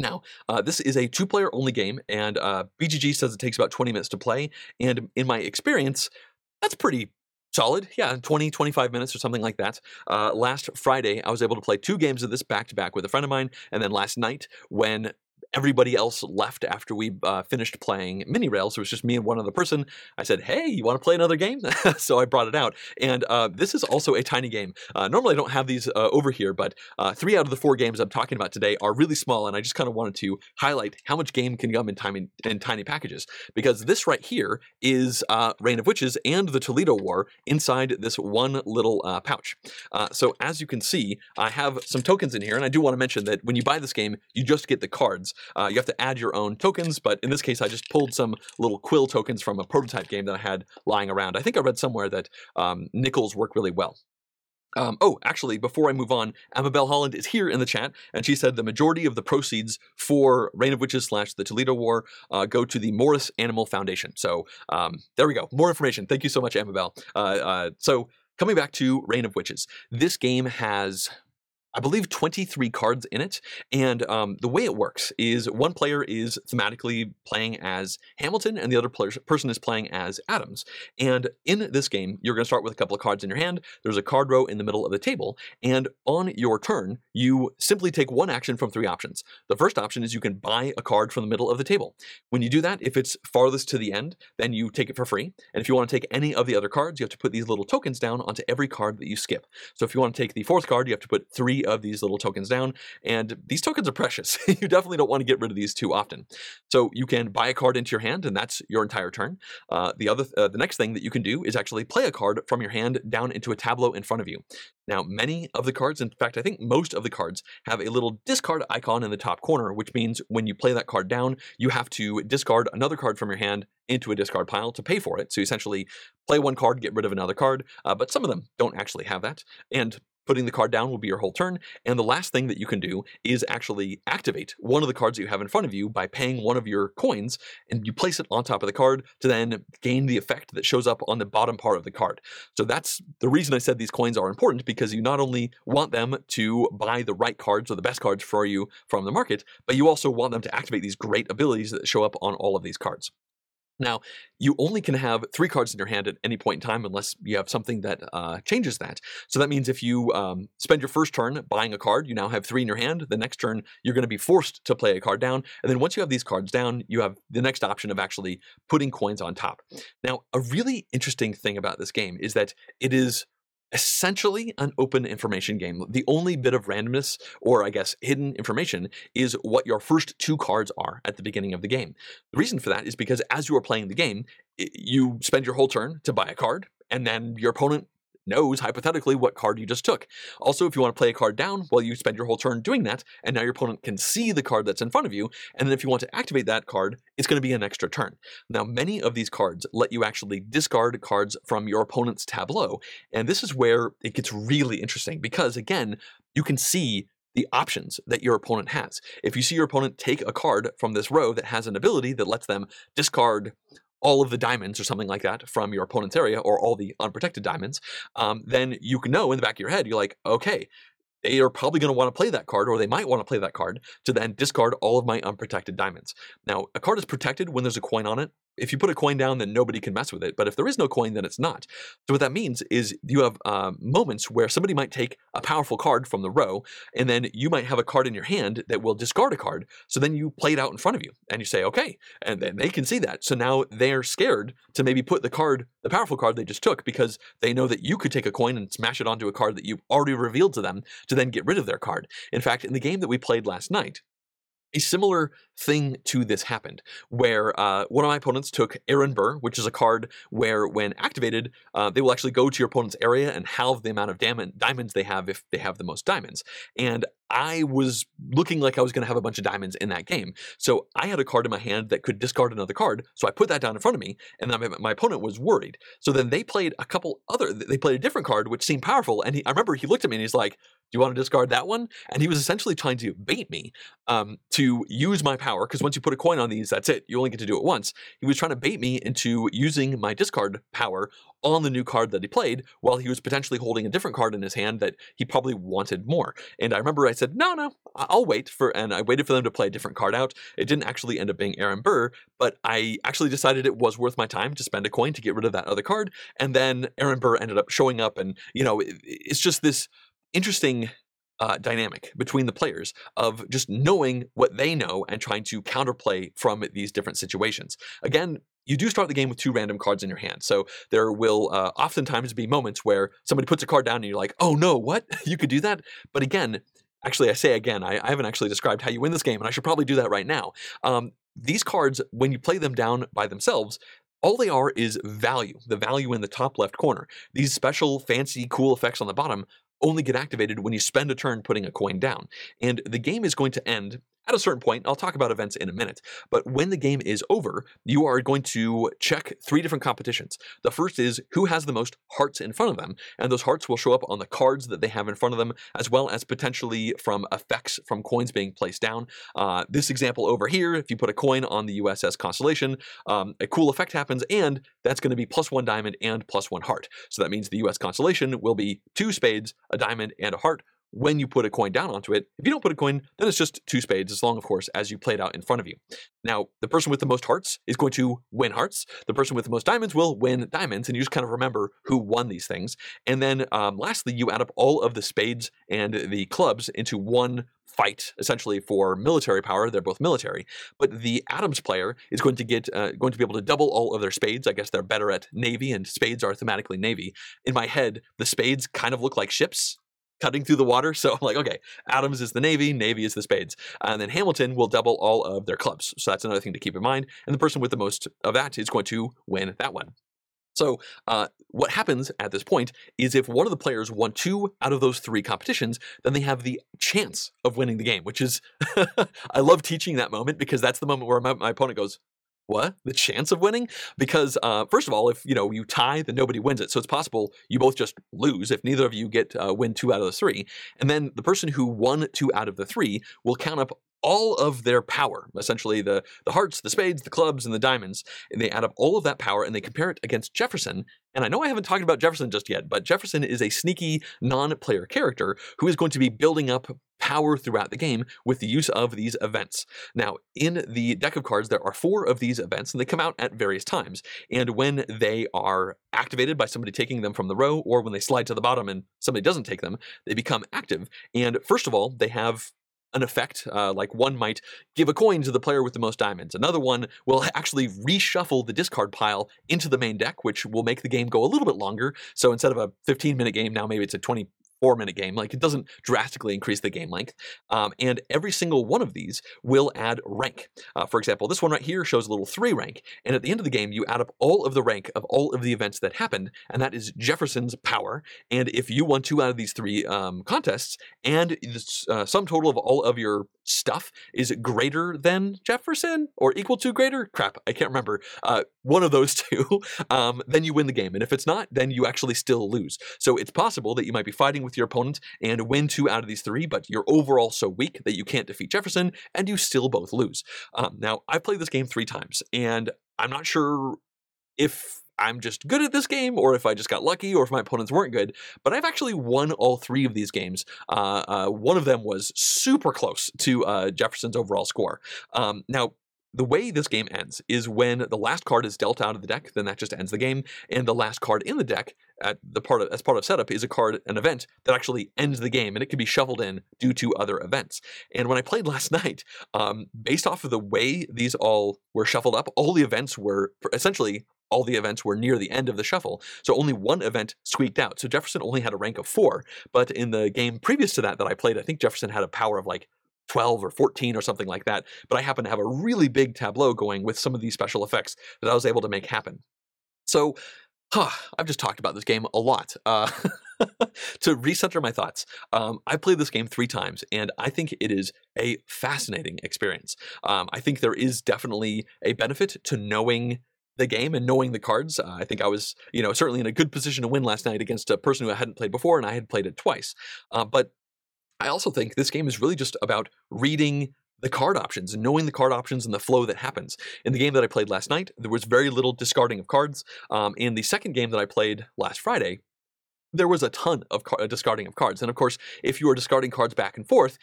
Now, uh, this is a two player only game, and uh, BGG says it takes about 20 minutes to play. And in my experience, that's pretty solid. Yeah, 20, 25 minutes or something like that. Uh, last Friday, I was able to play two games of this back to back with a friend of mine. And then last night, when everybody else left after we uh, finished playing mini rails. It was just me and one other person. I said, "Hey, you want to play another game?" so I brought it out, and uh, this is also a tiny game. Uh, normally, I don't have these uh, over here, but uh, three out of the four games I'm talking about today are really small, and I just kind of wanted to highlight how much game can come in tiny in tiny packages. Because this right here is Reign of Witches and the Toledo War inside this one little pouch. so as you can see, I have some tokens in here, and I do want to mention that when you buy this game, you just get the cards. Uh, you have to add your own tokens, but in this case, I just pulled some little quill tokens from a prototype game that I had lying around. I think I read somewhere that um, nickels work really well. Um, oh, actually, before I move on, Amabel Holland is here in the chat, and she said the majority of the proceeds for Reign of Witches slash the Toledo War uh, go to the Morris Animal Foundation. So um, there we go. More information. Thank you so much, Amabel. Uh, uh, so coming back to Reign of Witches, this game has I believe 23 cards in it. And um, the way it works is one player is thematically playing as Hamilton and the other player, person is playing as Adams. And in this game, you're going to start with a couple of cards in your hand. There's a card row in the middle of the table. And on your turn, you simply take one action from three options. The first option is you can buy a card from the middle of the table. When you do that, if it's farthest to the end, then you take it for free. And if you want to take any of the other cards, you have to put these little tokens down onto every card that you skip. So if you want to take the fourth card, you have to put three of these little tokens down. And these tokens are precious. you definitely don't want to get rid of these too often. So you can buy a card into your hand, and that's your entire turn. Uh, the other, uh, the next thing that you can do is actually play a card from your hand down into a tableau in front of you. Now, many of the cards, in fact, I think most of the cards have a little discard icon in the top corner, which means when you play that card down, you have to discard another card from your hand into a discard pile to pay for it. So you essentially play one card, get rid of another card, uh, but some of them don't actually have that. And Putting the card down will be your whole turn. And the last thing that you can do is actually activate one of the cards that you have in front of you by paying one of your coins and you place it on top of the card to then gain the effect that shows up on the bottom part of the card. So that's the reason I said these coins are important because you not only want them to buy the right cards or the best cards for you from the market, but you also want them to activate these great abilities that show up on all of these cards. Now, you only can have three cards in your hand at any point in time unless you have something that uh, changes that. So that means if you um, spend your first turn buying a card, you now have three in your hand. The next turn, you're going to be forced to play a card down. And then once you have these cards down, you have the next option of actually putting coins on top. Now, a really interesting thing about this game is that it is essentially an open information game. The only bit of randomness, or I guess hidden information, is what your first two cards are at the beginning of the game. The reason for that is because as you are playing the game, you spend your whole turn to buy a card, and then your opponent knows hypothetically what card you just took. Also, if you want to play a card down, well, you spend your whole turn doing that, and now your opponent can see the card that's in front of you. And then if you want to activate that card, it's going to be an extra turn. Now, many of these cards let you actually discard cards from your opponent's tableau. And this is where it gets really interesting because, again, you can see the options that your opponent has. If you see your opponent take a card from this row that has an ability that lets them discard all of the diamonds or something like that from your opponent's area or all the unprotected diamonds, um, then you can know in the back of your head, you're like, okay, they are probably going to want to play that card, or they might want to play that card to then discard all of my unprotected diamonds. Now, a card is protected when there's a coin on it, if you put a coin down, then nobody can mess with it. But if there is no coin, then it's not. So what that means is you have uh, moments where somebody might take a powerful card from the row, and then you might have a card in your hand that will discard a card. So then you play it out in front of you, and you say, okay, and then they can see that. So now they're scared to maybe put the card, the powerful card they just took, because they know that you could take a coin and smash it onto a card that you've already revealed to them to then get rid of their card. In fact, in the game that we played last night, a similar thing to this happened, where uh, one of my opponents took Aaron Burr, which is a card where, when activated, uh, they will actually go to your opponent's area and halve the amount of diamond, diamonds they have if they have the most diamonds. And I was looking like I was going to have a bunch of diamonds in that game. So I had a card in my hand that could discard another card. So I put that down in front of me, and then my, my opponent was worried. So then they played a couple other, they played a different card, which seemed powerful. And he, I remember he looked at me and he's like, Do you want to discard that one? And he was essentially trying to bait me um, to use my power, because once you put a coin on these, that's it. You only get to do it once. He was trying to bait me into using my discard power on the new card that he played while he was potentially holding a different card in his hand that he probably wanted more. And I remember I said, no, no, I'll wait for, and I waited for them to play a different card out. It didn't actually end up being Aaron Burr, but I actually decided it was worth my time to spend a coin to get rid of that other card. And then Aaron Burr ended up showing up, and, you know, it's just this interesting uh, dynamic between the players of just knowing what they know and trying to counterplay from these different situations. Again, you do start the game with two random cards in your hand. So there will uh, oftentimes be moments where somebody puts a card down and you're like, oh no, what? you could do that? But again, actually, I say again, I, I, haven't actually described how you win this game, and I should probably do that right now. Um, these cards, when you play them down by themselves, all they are is value, the value in the top left corner. These special, fancy, cool effects on the bottom only get activated when you spend a turn putting a coin down. And the game is going to end at a certain point, I'll talk about events in a minute, but when the game is over, you are going to check three different competitions. The first is who has the most hearts in front of them, and those hearts will show up on the cards that they have in front of them, as well as potentially from effects from coins being placed down. Uh, this example over here, if you put a coin on the USS Constellation, um, a cool effect happens, and that's going to be plus one diamond and plus one heart. So that means the US Constellation will be two spades, a diamond, and a heart, when you put a coin down onto it. If you don't put a coin, then it's just two spades, as long, of course, as you play it out in front of you. Now, the person with the most hearts is going to win hearts. The person with the most diamonds will win diamonds, and you just kind of remember who won these things. And then um, lastly, you add up all of the spades and the clubs into one fight essentially for military power. They're both military, but the Adams player is going to get uh, going to be able to double all of their spades. I guess they're better at navy, and spades are thematically navy. In my head, the spades kind of look like ships cutting through the water. So I'm like, okay, Adams is the Navy, Navy is the Spades. And then Hamilton will double all of their clubs. So that's another thing to keep in mind. And the person with the most of that is going to win that one. So, uh, what happens at this point is if one of the players won two out of those three competitions, then they have the chance of winning the game, which is, I love teaching that moment because that's the moment where my, my opponent goes, what? The chance of winning? Because uh, first of all if you know you tie then nobody wins it. So it's possible you both just lose if neither of you get uh, win two out of the three. And then the person who won two out of the three will count up all of their power, essentially the, the hearts, the spades, the clubs, and the diamonds, and they add up all of that power and they compare it against Jefferson. And I know I haven't talked about Jefferson just yet, but Jefferson is a sneaky non player character who is going to be building up power throughout the game with the use of these events. Now, in the deck of cards, there are four of these events, and they come out at various times. And when they are activated by somebody taking them from the row, or when they slide to the bottom and somebody doesn't take them, they become active. And first of all, they have an effect. Uh, like one might give a coin to the player with the most diamonds. Another one will actually reshuffle the discard pile into the main deck, which will make the game go a little bit longer. So instead of a 15 minute game, now maybe it's a 20 four minute game. Like it doesn't drastically increase the game length. Um, and every single one of these will add rank. Uh, for example, this one right here shows a little three rank. And at the end of the game, you add up all of the rank of all of the events that happened. And that is Jefferson's power. And if you won two out of these three um, contests and the uh, sum total of all of your stuff is greater than Jefferson or equal to greater, crap, I can't remember, uh, one of those two, um, then you win the game. And if it's not, then you actually still lose. So it's possible that you might be fighting with with your opponent and win two out of these three, but you're overall so weak that you can't defeat Jefferson and you still both lose. Um, now, I've played this game three times, and I'm not sure if I'm just good at this game, or if I just got lucky, or if my opponents weren't good. But I've actually won all three of these games. Uh, uh, one of them was super close to uh, Jefferson's overall score. Um, now, the way this game ends is when the last card is dealt out of the deck, then that just ends the game, and the last card in the deck at the part of, as part of setup is a card, an event that actually ends the game, and it can be shuffled in due to other events. And when I played last night, um, based off of the way these all were shuffled up, all the events were essentially all the events were near the end of the shuffle, so only one event squeaked out. So Jefferson only had a rank of four, but in the game previous to that that I played, I think Jefferson had a power of like 12 or 14 or something like that. But I happen to have a really big tableau going with some of these special effects that I was able to make happen. So huh, I've just talked about this game a lot. Uh, to recenter my thoughts, um, I played this game three times, and I think it is a fascinating experience. Um, I think there is definitely a benefit to knowing the game and knowing the cards. Uh, I think I was, you know, certainly in a good position to win last night against a person who I hadn't played before, and I had played it twice. Uh, but I also think this game is really just about reading the card options and knowing the card options and the flow that happens. In the game that I played last night, there was very little discarding of cards. Um, in the second game that I played last Friday, there was a ton of car- discarding of cards. And of course, if you are discarding cards back and forth,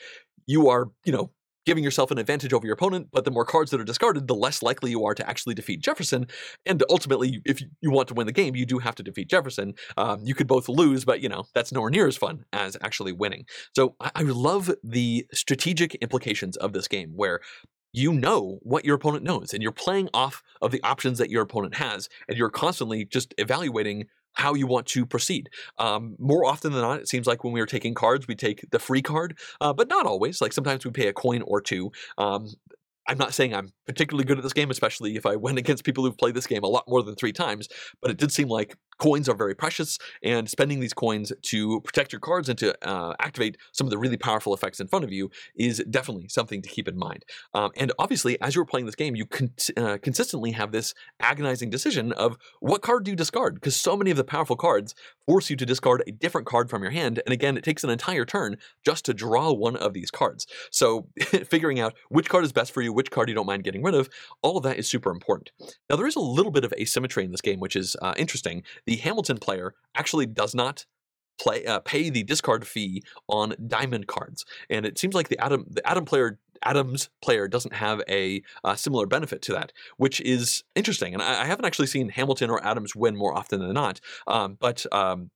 you are, you know, giving yourself an advantage over your opponent, but the more cards that are discarded, the less likely you are to actually defeat Jefferson. And ultimately, if you want to win the game, you do have to defeat Jefferson. Um, you could both lose, but you know that's nowhere near as fun as actually winning. So I, I love the strategic implications of this game, where you know what your opponent knows and you're playing off of the options that your opponent has and you're constantly just evaluating how you want to proceed. Um, more often than not, it seems like when we are taking cards, we take the free card, uh, but not always. Like sometimes we pay a coin or two. Um, I'm not saying I'm particularly good at this game, especially if I went against people who've played this game a lot more than three times, but it did seem like coins are very precious, and spending these coins to protect your cards and to uh, activate some of the really powerful effects in front of you is definitely something to keep in mind. Um, and obviously, as you're playing this game, you con- uh, consistently have this agonizing decision of what card do you discard? Because so many of the powerful cards force you to discard a different card from your hand, and again, it takes an entire turn just to draw one of these cards. So, figuring out which card is best for you, which card you don't mind getting rid of, all of that is super important. Now, there is a little bit of asymmetry in this game, which is uh, interesting the Hamilton player actually does not play uh, pay the discard fee on diamond cards, and it seems like the Adam the Adam player Adams player doesn't have a uh, similar benefit to that, which is interesting. And I, I, haven't actually seen Hamilton or Adams win more often than not, um, but um,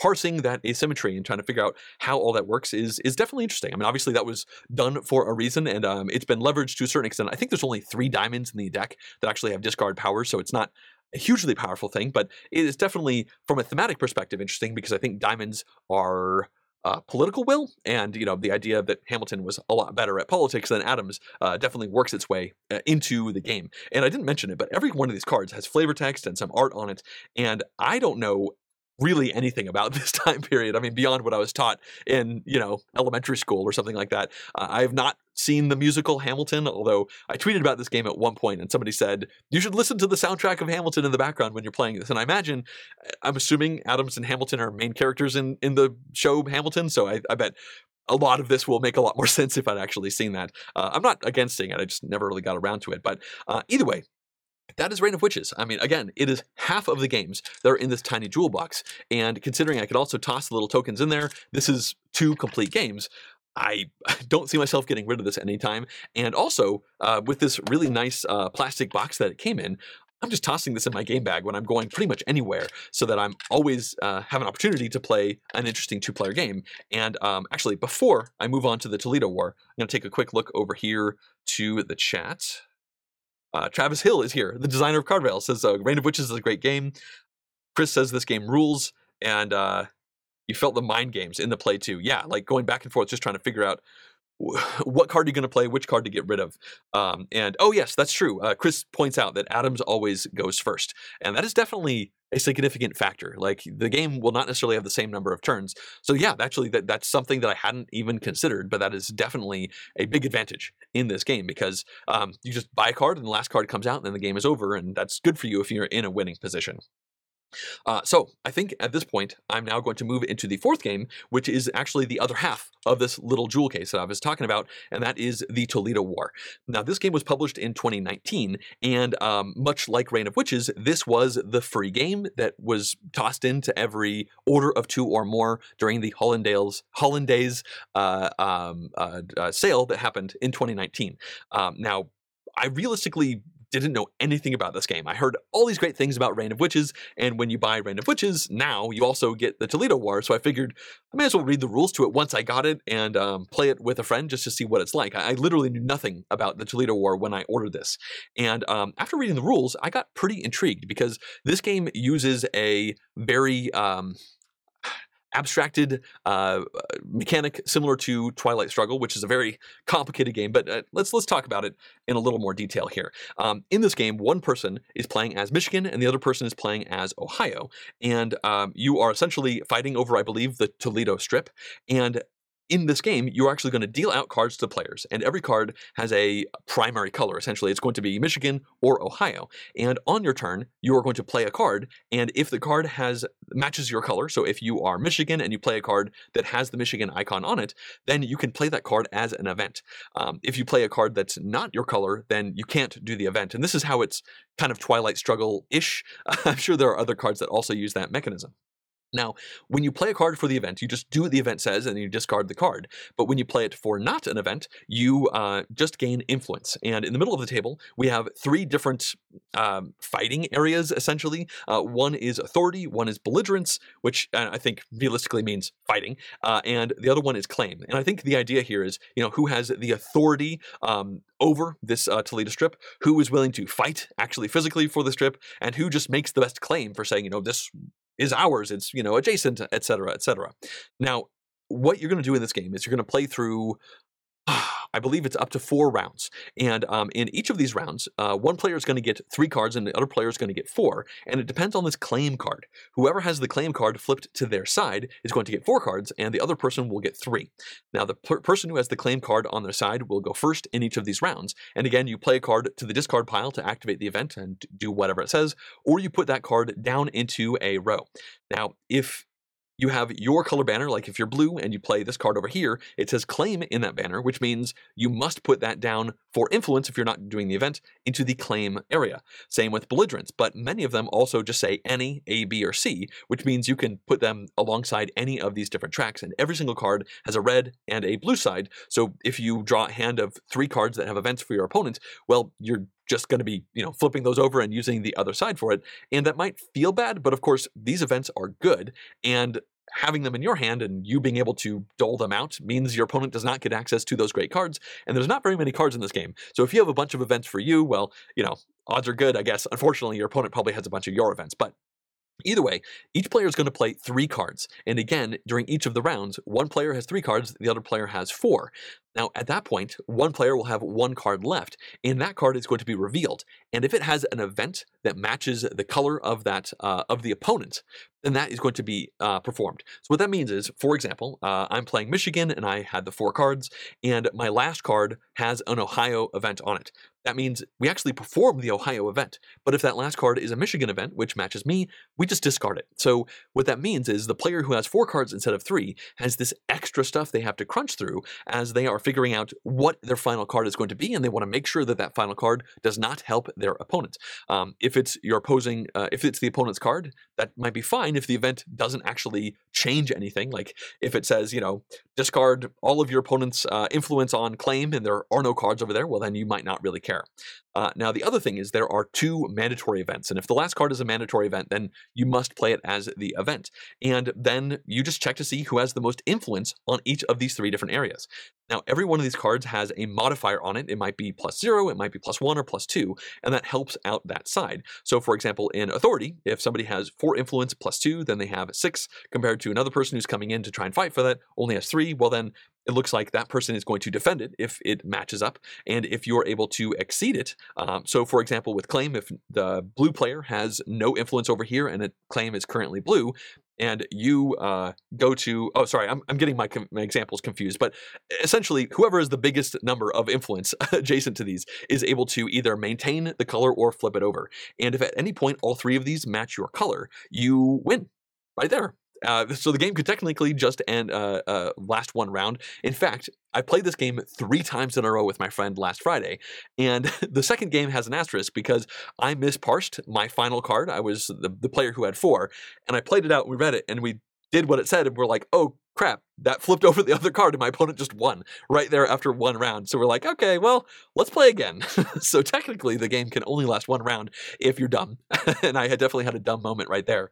parsing that asymmetry and trying to figure out how all that works is is definitely interesting. I mean, obviously that was done for a reason, and um, it's been leveraged to a certain extent. I think there's only three diamonds in the deck that actually have discard powers, so it's not a hugely powerful thing, but it is definitely, from a thematic perspective, interesting because I think diamonds are uh, political will, and you know the idea that Hamilton was a lot better at politics than Adams uh, definitely works its way uh, into the game. And I didn't mention it, but every one of these cards has flavor text and some art on it, and I don't know really anything about this time period. I mean, beyond what I was taught in, you know, elementary school or something like that. Uh, I have not seen the musical Hamilton, although I tweeted about this game at one point and somebody said, you should listen to the soundtrack of Hamilton in the background when you're playing this. And I imagine, I'm assuming Adams and Hamilton are main characters in, in the show Hamilton. So I, I bet a lot of this will make a lot more sense if I'd actually seen that. Uh, I'm not against seeing it, I just never really got around to it. But uh, either way, that is Reign of Witches. I mean, again, it is half of the games that are in this tiny jewel box. And considering I could also toss the little tokens in there, this is two complete games. I don't see myself getting rid of this anytime. And also, uh, with this really nice uh, plastic box that it came in, I'm just tossing this in my game bag when I'm going pretty much anywhere so that I'm always uh, have an opportunity to play an interesting two player game. And um, actually, before I move on to the Toledo War, I'm going to take a quick look over here to the chat. Uh, Travis Hill is here, the designer of Cardveil, says uh, Reign of Witches is a great game. Chris says this game rules, and uh, you felt the mind games in the play too. Yeah, like going back and forth, just trying to figure out what card are you going to play, which card to get rid of. Um, and oh, yes, that's true. Uh, Chris points out that Adams always goes first. And that is definitely a significant factor. Like the game will not necessarily have the same number of turns. So, yeah, actually, that, that's something that I hadn't even considered, but that is definitely a big advantage in this game because um, you just buy a card and the last card comes out and then the game is over. And that's good for you if you're in a winning position. Uh, so I think at this point, I'm now going to move into the fourth game, which is actually the other half of this little jewel case that I was talking about, and that is the Toledo War. Now, this game was published in 2019, and um, much like Reign of Witches, this was the free game that was tossed into every order of two or more during the Hollandaise, Hollandaise uh, um, uh, uh, sale that happened in 2019. Um, now, I realistically didn't know anything about this game. I heard all these great things about Reign of Witches, and when you buy Reign of Witches, now you also get the Toledo War. So I figured I may as well read the rules to it once I got it and um, play it with a friend just to see what it's like. I, I, literally knew nothing about the Toledo War when I ordered this. And um, after reading the rules, I got pretty intrigued because this game uses a very. Um, abstracted uh, mechanic similar to Twilight Struggle, which is a very complicated game. But uh, let's let's talk about it in a little more detail here. Um, in this game, one person is playing as Michigan, and the other person is playing as Ohio, and um, you are essentially fighting over, I believe, the Toledo Strip. And in this game, you're actually going to deal out cards to players, and every card has a primary color. Essentially, it's going to be Michigan or Ohio. And on your turn, you are going to play a card, and if the card has matches your color, so if you are Michigan and you play a card that has the Michigan icon on it, then you can play that card as an event. Um, if you play a card that's not your color, then you can't do the event. And this is how it's kind of Twilight Struggle ish. I'm sure there are other cards that also use that mechanism. Now, when you play a card for the event, you just do what the event says and you discard the card. But when you play it for not an event, you uh, just gain influence. And in the middle of the table, we have three different um, fighting areas, essentially. Uh, one is authority, one is belligerence, which uh, I think realistically means fighting, uh, and the other one is claim. And I think the idea here is, you know, who has the authority um, over this uh, Toledo strip, who is willing to fight actually physically for the strip, and who just makes the best claim for saying, you know, this is ours. It's you know adjacent, et cetera, et cetera. Now, what you're going to do in this game is you're going to play through I believe it's up to four rounds. And um, in each of these rounds, uh, one player is going to get three cards and the other player is going to get four. And it depends on this claim card. Whoever has the claim card flipped to their side is going to get four cards, and the other person will get three. Now, the per- person who has the claim card on their side will go first in each of these rounds. And again, you play a card to the discard pile to activate the event and do whatever it says, or you put that card down into a row. Now, if you have your color banner, like if you're blue and you play this card over here, it says claim in that banner, which means you must put that down for influence if you're not doing the event into the claim area. Same with belligerents, but many of them also just say any, A, B, or C, which means you can put them alongside any of these different tracks, and every single card has a red and a blue side. So if you draw a hand of three cards that have events for your opponent, well, you're just going to be, you know, flipping those over and using the other side for it. And that might feel bad, but of course, these events are good. And having them in your hand and you being able to dole them out means your opponent does not get access to those great cards. And there's not very many cards in this game. So if you have a bunch of events for you, well, you know, odds are good, I guess. Unfortunately, your opponent probably has a bunch of your events, but Either way, each player is going to play three cards. And again, during each of the rounds, one player has three cards, the other player has four. Now, at that point, one player will have one card left, and that card is going to be revealed. And if it has an event that matches the color of that uh, of the opponent, then that is going to be uh, performed. So what that means is, for example, uh, I'm playing Michigan, and I had the four cards, and my last card has an Ohio event on it. That means we actually perform the Ohio event. But if that last card is a Michigan event, which matches me, we just discard it. So what that means is the player who has four cards instead of three has this extra stuff they have to crunch through as they are figuring out what their final card is going to be, and they want to make sure that that final card does not help their opponent. Um, if it's your opposing, uh, if it's the opponent's card, that might be fine if the event doesn't actually change anything. Like if it says, you know, discard all of your opponent's uh, influence on claim and there are no cards over there, well, then you might not really care. Uh, now, the other thing is there are two mandatory events. And if the last card is a mandatory event, then you must play it as the event. And then you just check to see who has the most influence on each of these three different areas. Now, every one of these cards has a modifier on it. It might be plus zero, it might be plus one, or plus two, and that helps out that side. So, for example, in Authority, if somebody has four influence plus two, then they have six, compared to another person who's coming in to try and fight for that, only has three. Well, then it looks like that person is going to defend it if it matches up, and if you're able to exceed it. Um, so, for example, with Claim, if the blue player has no influence over here and a claim is currently blue, and you uh, go to oh sorry I'm, I'm getting my, my examples confused but essentially whoever is the biggest number of influence adjacent to these is able to either maintain the color or flip it over and if at any point all three of these match your color you win right there uh, so the game could technically just end uh, uh, last one round. In fact, I played this game three times in a row with my friend last Friday, and the second game has an asterisk because I misparsed my final card. I was the, the player who had four, and I played it out. And we read it, and we did what it said, and we're like, oh crap, that flipped over the other card, and my opponent just won right there after one round. So we're like, okay, well, let's play again. so technically, the game can only last one round if you're dumb, and I had definitely had a dumb moment right there.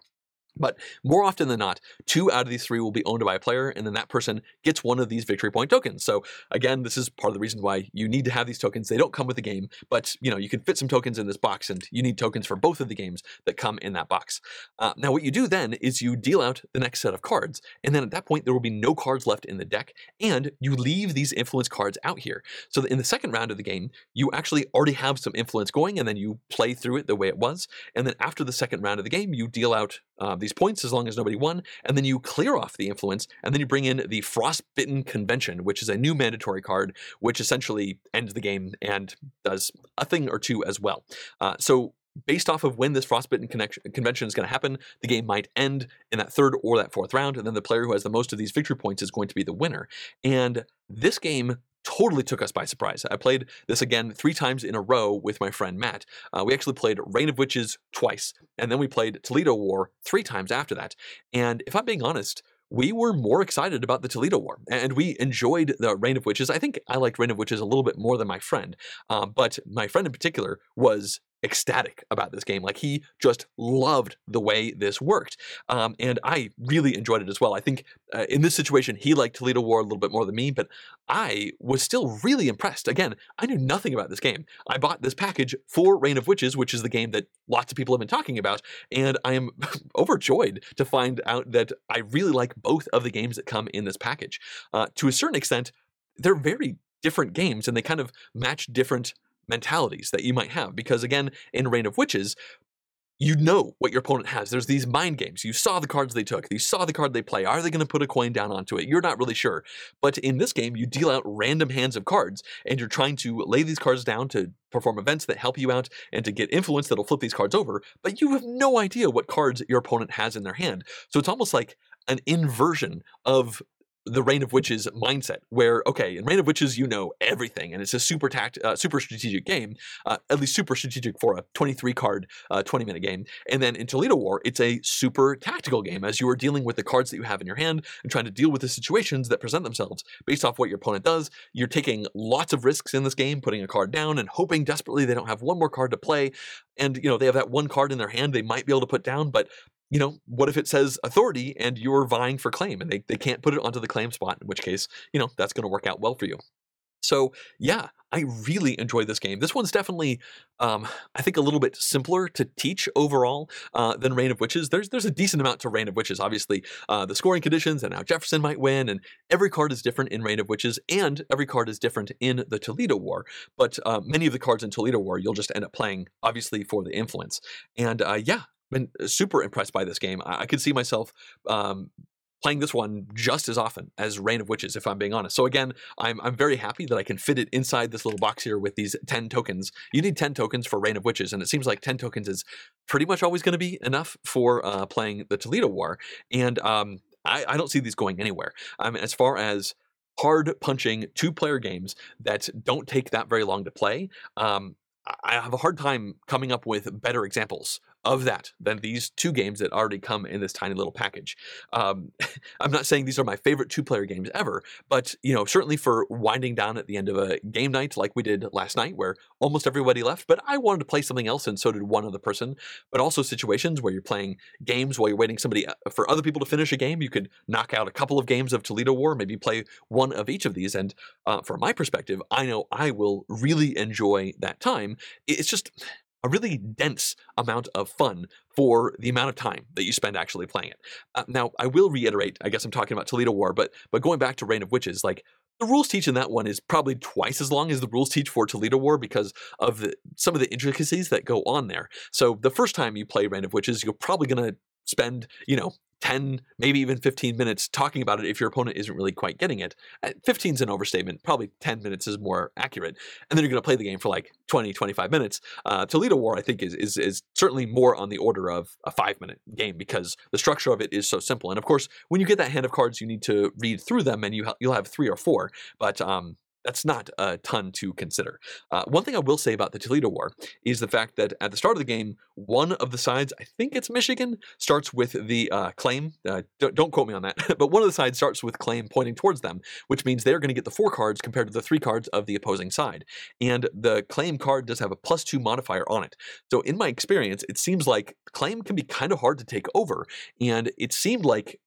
But more often than not, two out of these three will be owned by a player, and then that person gets one of these victory point tokens. So again, this is part of the reason why you need to have these tokens. They don't come with the game, but you know you can fit some tokens in this box, and you need tokens for both of the games that come in that box. Uh, now, what you do then is you deal out the next set of cards, and then at that point there will be no cards left in the deck, and you leave these influence cards out here. So in the second round of the game, you actually already have some influence going, and then you play through it the way it was, and then after the second round of the game, you deal out uh, these points as long as nobody won, and then you clear off the influence, and then you bring in the Frostbitten Convention, which is a new mandatory card, which essentially ends the game and does a thing or two as well. Uh, so based off of when this frostbitten convention is going to happen, the game might end in that third or that fourth round, and then the player who has the most of these victory points is going to be the winner. And this game totally took us by surprise. I played this again three times in a row with my friend Matt. Uh, we actually played Reign of Witches twice, and then we played Toledo War three times after that. And if I'm being honest, we were more excited about the Toledo War, and we enjoyed the Reign of Witches. I think I liked Reign of Witches a little bit more than my friend, um, but my friend in particular was ecstatic about this game. Like he just loved the way this worked. Um, and I really enjoyed it as well. I think uh, in this situation, he liked Toledo War a little bit more than me, but I was still really impressed. Again, I knew nothing about this game. I bought this package for Reign of Witches, which is the game that lots of people have been talking about, and I am overjoyed to find out that I really like both of the games that come in this package. Uh, to a certain extent, they're very different games and they kind of match different mentalities that you might have. Because again, in Reign of Witches, you know what your opponent has. There's these mind games. You saw the cards they took. You saw the card they play. Are they going to put a coin down onto it? You're not really sure. But in this game, you deal out random hands of cards, and you're trying to lay these cards down to perform events that help you out and to get influence that'll flip these cards over. But you have no idea what cards your opponent has in their hand. So it's almost like an inversion of the Reign of Witches mindset, where okay, in Reign of Witches you know everything, and it's a super tact, uh, super strategic game, uh, at least super strategic for a 23 card, uh, 20 minute game. And then in Toledo War, it's a super tactical game as you are dealing with the cards that you have in your hand and trying to deal with the situations that present themselves based off what your opponent does. You're taking lots of risks in this game, putting a card down and hoping desperately they don't have one more card to play. And you know they have that one card in their hand they might be able to put down, but you know, what if it says authority and you're vying for claim and they, they can't put it onto the claim spot, in which case, you know, that's going to work out well for you. So, yeah, I really enjoy this game. This one's definitely, um, I think, a little bit simpler to teach overall uh, than Reign of Witches. There's there's a decent amount to Reign of Witches. Obviously, uh, the scoring conditions and how Jefferson might win, and every card is different in Reign of Witches, and every card is different in the Toledo War. But uh, many of the cards in Toledo War, you'll just end up playing, obviously, for the influence. And uh, yeah, been uh, super impressed by this game. I, I could see myself um, playing this one just as often as Reign of Witches, if I'm being honest. So again, I'm I'm very happy that I can fit it inside this little box here with these 10 tokens. You need 10 tokens for Reign of Witches, and it seems like 10 tokens is pretty much always going to be enough for uh, playing the Toledo War. And um, I, I don't see these going anywhere. I mean, as far as hard punching two player games that don't take that very long to play, um, I have a hard time coming up with better examples of that than these two games that already come in this tiny little package. Um, I'm not saying these are my favorite two-player games ever, but you know, certainly for winding down at the end of a game night like we did last night, where almost everybody left, but I wanted to play something else, and so did one other person. But also situations where you're playing games while you're waiting somebody uh, for other people to finish a game. You could knock out a couple of games of Toledo War, maybe play one of each of these, and uh, from my perspective, I know I will really enjoy that time. It's just a really dense amount of fun for the amount of time that you spend actually playing it. Uh, now, I will reiterate, I guess I'm talking about Toledo War, but but going back to Reign of Witches, like the rules teach in that one is probably twice as long as the rules teach for Toledo War because of the, some of the intricacies that go on there. So the first time you play Reign of Witches, you're probably going to spend, you know, 10, maybe even 15 minutes talking about it if your opponent isn't really quite getting it. 15 is an overstatement. Probably 10 minutes is more accurate. And then you're going to play the game for like 20, 25 minutes. Uh, Toledo War, I think, is, is, is certainly more on the order of a five minute game because the structure of it is so simple. And of course, when you get that hand of cards, you need to read through them and you ha- you'll have three or four. But um, that's not a ton to consider. Uh, one thing I will say about the Toledo War is the fact that at the start of the game, one of the sides, I think it's Michigan, starts with the uh, claim. Uh, don't, don't, quote me on that, but one of the sides starts with claim pointing towards them, which means they're going to get the four cards compared to the three cards of the opposing side. And the claim card does have a plus two modifier on it. So in my experience, it seems like claim can be kind of hard to take over. And it seemed like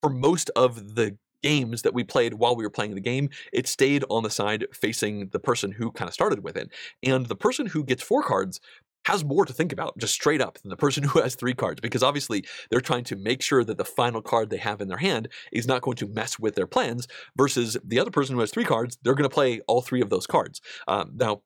for most of the games that we played while we were playing the game, it stayed on the side facing the person who kind of started with it. And the person who gets four cards has more to think about, just straight up, than the person who has three cards, because obviously they're trying to make sure that the final card they have in their hand is not going to mess with their plans, versus the other person who has three cards, they're going to play all three of those cards. Um, now,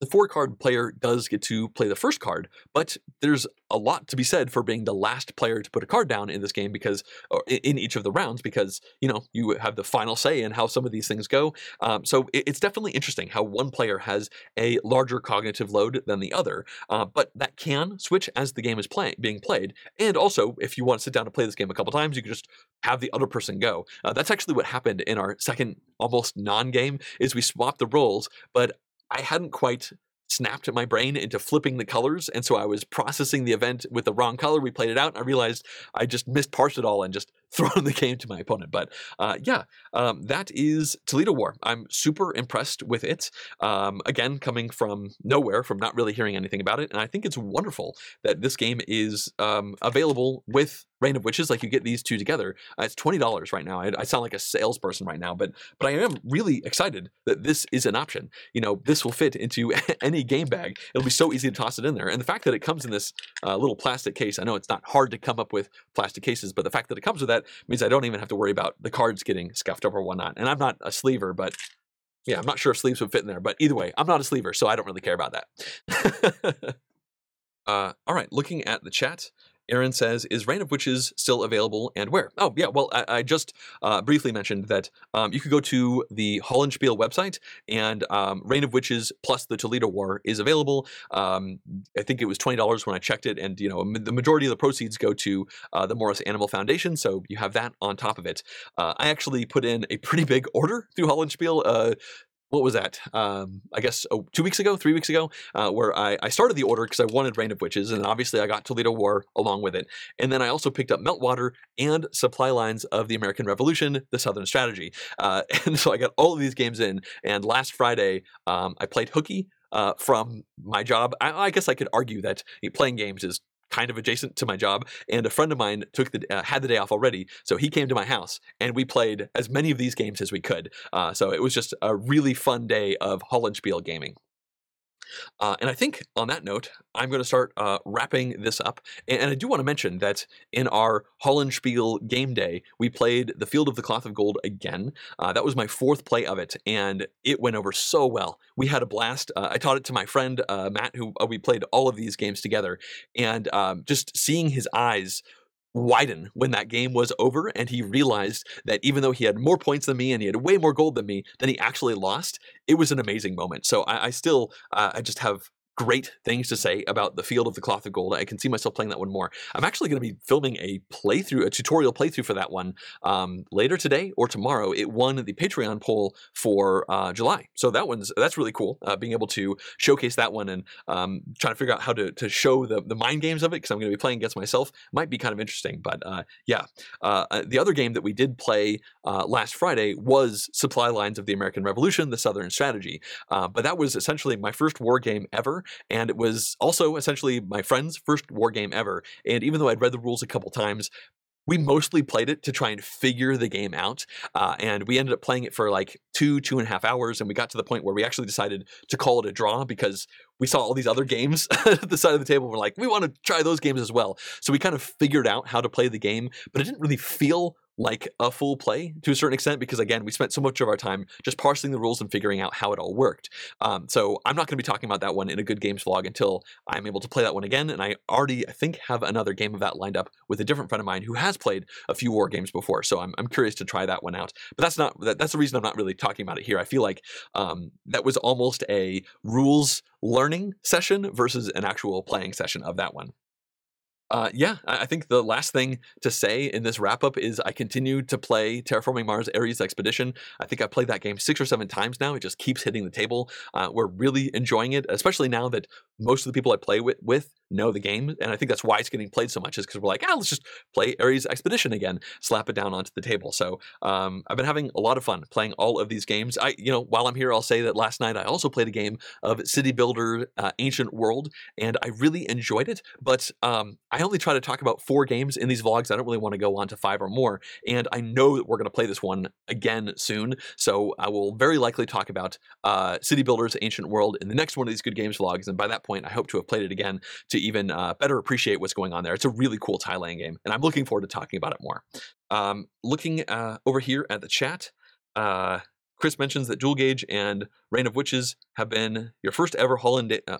the four card player does get to play the first card, but there's a lot to be said for being the last player to put a card down in this game because, in each of the rounds, because you know you have the final say in how some of these things go. Um, so it's definitely interesting how one player has a larger cognitive load than the other, uh, but that can switch as the game is play- being played. And also, if you want to sit down and play this game a couple times, you can just have the other person go. Uh, that's actually what happened in our second almost non-game is we swapped the roles, but I hadn't quite snapped my brain into flipping the colors. And so I was processing the event with the wrong color. We played it out. And I realized I just misparsed it all and just thrown the game to my opponent. But uh, yeah, um, that is Toledo War. I'm super impressed with it. Um, again, coming from nowhere, from not really hearing anything about it. And I think it's wonderful that this game is um, available with Reign of Witches. Like you get these two together. Uh, it's twenty dollars right now. I, I, sound like a salesperson right now, but but I am really excited that this is an option. You know, this will fit into any game bag. It'll be so easy to toss it in there. And the fact that it comes in this uh, little plastic case, I know it's not hard to come up with plastic cases, but the fact that it comes with that means I don't even have to worry about the cards getting scuffed up or whatnot. And I'm not a sleever, but yeah, I'm not sure if sleeves would fit in there. But either way, I'm not a sleever, so I don't really care about that. uh, all right, looking at the chat, Aaron says, "Is Reign of Witches still available and where?" Oh, yeah. Well, I, I just uh, briefly mentioned that um, you could go to the Hollandspiele website, and um, Reign of Witches plus the Toledo War is available. Um, I think it was twenty dollars when I checked it, and you know the majority of the proceeds go to uh, the Morris Animal Foundation, so you have that on top of it. Uh, I actually put in a pretty big order through Hollandspiele uh, what was that? Um, I guess oh, two weeks ago, three weeks ago, uh, where I, I, started the order because I wanted Reign of Witches, and obviously I got Toledo War along with it. And then I also picked up Meltwater and Supply Lines of the American Revolution, The Southern Strategy. Uh, and so I got all of these games in. And last Friday, um, I played Hooky, uh, from my job. I, I, guess I could argue that playing games is kind of adjacent to my job, and a friend of mine took the uh, had the day off already, so he came to my house and we played as many of these games as we could. Uh, so it was just a really fun day of Hollandspiele gaming. Uh, and I think on that note, I'm going to start uh, wrapping this up. And, I do want to mention that in our Hollandspiele game day, we played The Field of the Cloth of Gold again. Uh, that was my fourth play of it, and it went over so well. We had a blast. Uh, I taught it to my friend uh, Matt, who uh, we played all of these games together, and um, just seeing his eyes widen when that game was over and he realized that even though he had more points than me and he had way more gold than me, then he actually lost. It was an amazing moment. So I, I still, uh, I just have great things to say about the field of the cloth of gold. I can see myself playing that one more. I'm actually going to be filming a playthrough, a tutorial playthrough for that one um, later today or tomorrow. It won the Patreon poll for uh, July, so that one's that's really cool. Uh, being able to showcase that one and um, trying to figure out how to to show the the mind games of it because I'm going to be playing against myself might be kind of interesting. But uh, yeah, uh, uh, the other game that we did play uh, last Friday was Supply Lines of the American Revolution: The Southern Strategy. but that was essentially my first war game ever and it was also essentially my friend's first war game ever. And even though I'd read the rules a couple times, we mostly played it to try and figure the game out. Uh, and we ended up playing it for like two, two and a half hours. And we got to the point where we actually decided to call it a draw because we saw all these other games at the side of the table. We're like, we want to try those games as well. So we kind of figured out how to play the game, but it didn't really feel like a full play to a certain extent because again we spent so much of our time just parsing the rules and figuring out how it all worked. Um, so i'm not going to be talking about that one in a good games vlog until i'm able to play that one again and i already i think have another game of that lined up with a different friend of mine who has played a few war games before so i'm, I'm curious to try that one out. But that's not that, that's the reason i'm not really talking about it here. I feel like um, that was almost a rules learning session versus an actual playing session of that one uh, yeah, I think the last thing to say in this wrap up is I continue to play Terraforming Mars Ares Expedition. I think I've played that game six or seven times now. It just keeps hitting the table. Uh, we're really enjoying it, especially now that most of the people I play with, with know the game, and I think that's why it's getting played so much. Is because we're like, ah, let's just play Ares Expedition again, slap it down onto the table. So um, I've been having a lot of fun playing all of these games. I, you know, while I'm here, I'll say that last night I also played a game of City Builder uh, Ancient World, and I really enjoyed it. But um, I only try to talk about four games in these vlogs. I don't really want to go on to five or more, and I know that we're going to play this one again soon. So I will very likely talk about uh, City Builders Ancient World in the next one of these Good Games vlogs, and by that point, I hope to have played it again to even uh, better appreciate what's going on there. It's a really cool tile laying game, and I'm looking forward to talking about it more. Um, looking uh, over here at the chat, uh, Chris mentions that Dual Gauge and Reign of Witches have been your first ever Holland uh,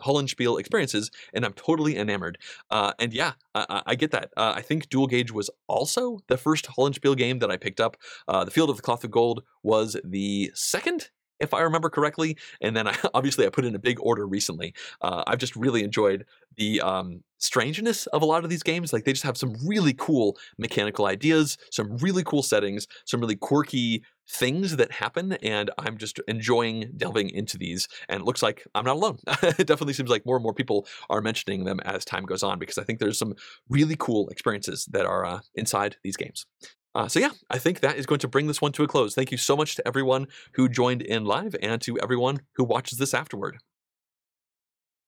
experiences, and I'm totally enamored. Uh, and yeah, I, I get that. Uh, I think Dual Gauge was also the first Hollandspiele game that I picked up. Uh, the Field of the Cloth of Gold was the second if I remember correctly. And then I, obviously I put in a big order recently. Uh, I've just really enjoyed the um, strangeness of a lot of these games. Like they just have some really cool mechanical ideas, some really cool settings, some really quirky things that happen, and I'm just enjoying delving into these. And it looks like I'm not alone. it definitely seems like more and more people are mentioning them as time goes on because I think there's some really cool experiences that are uh, inside these games. Uh, so yeah, I think that is going to bring this one to a close. Thank you so much to everyone who joined in live and to everyone who watches this afterward.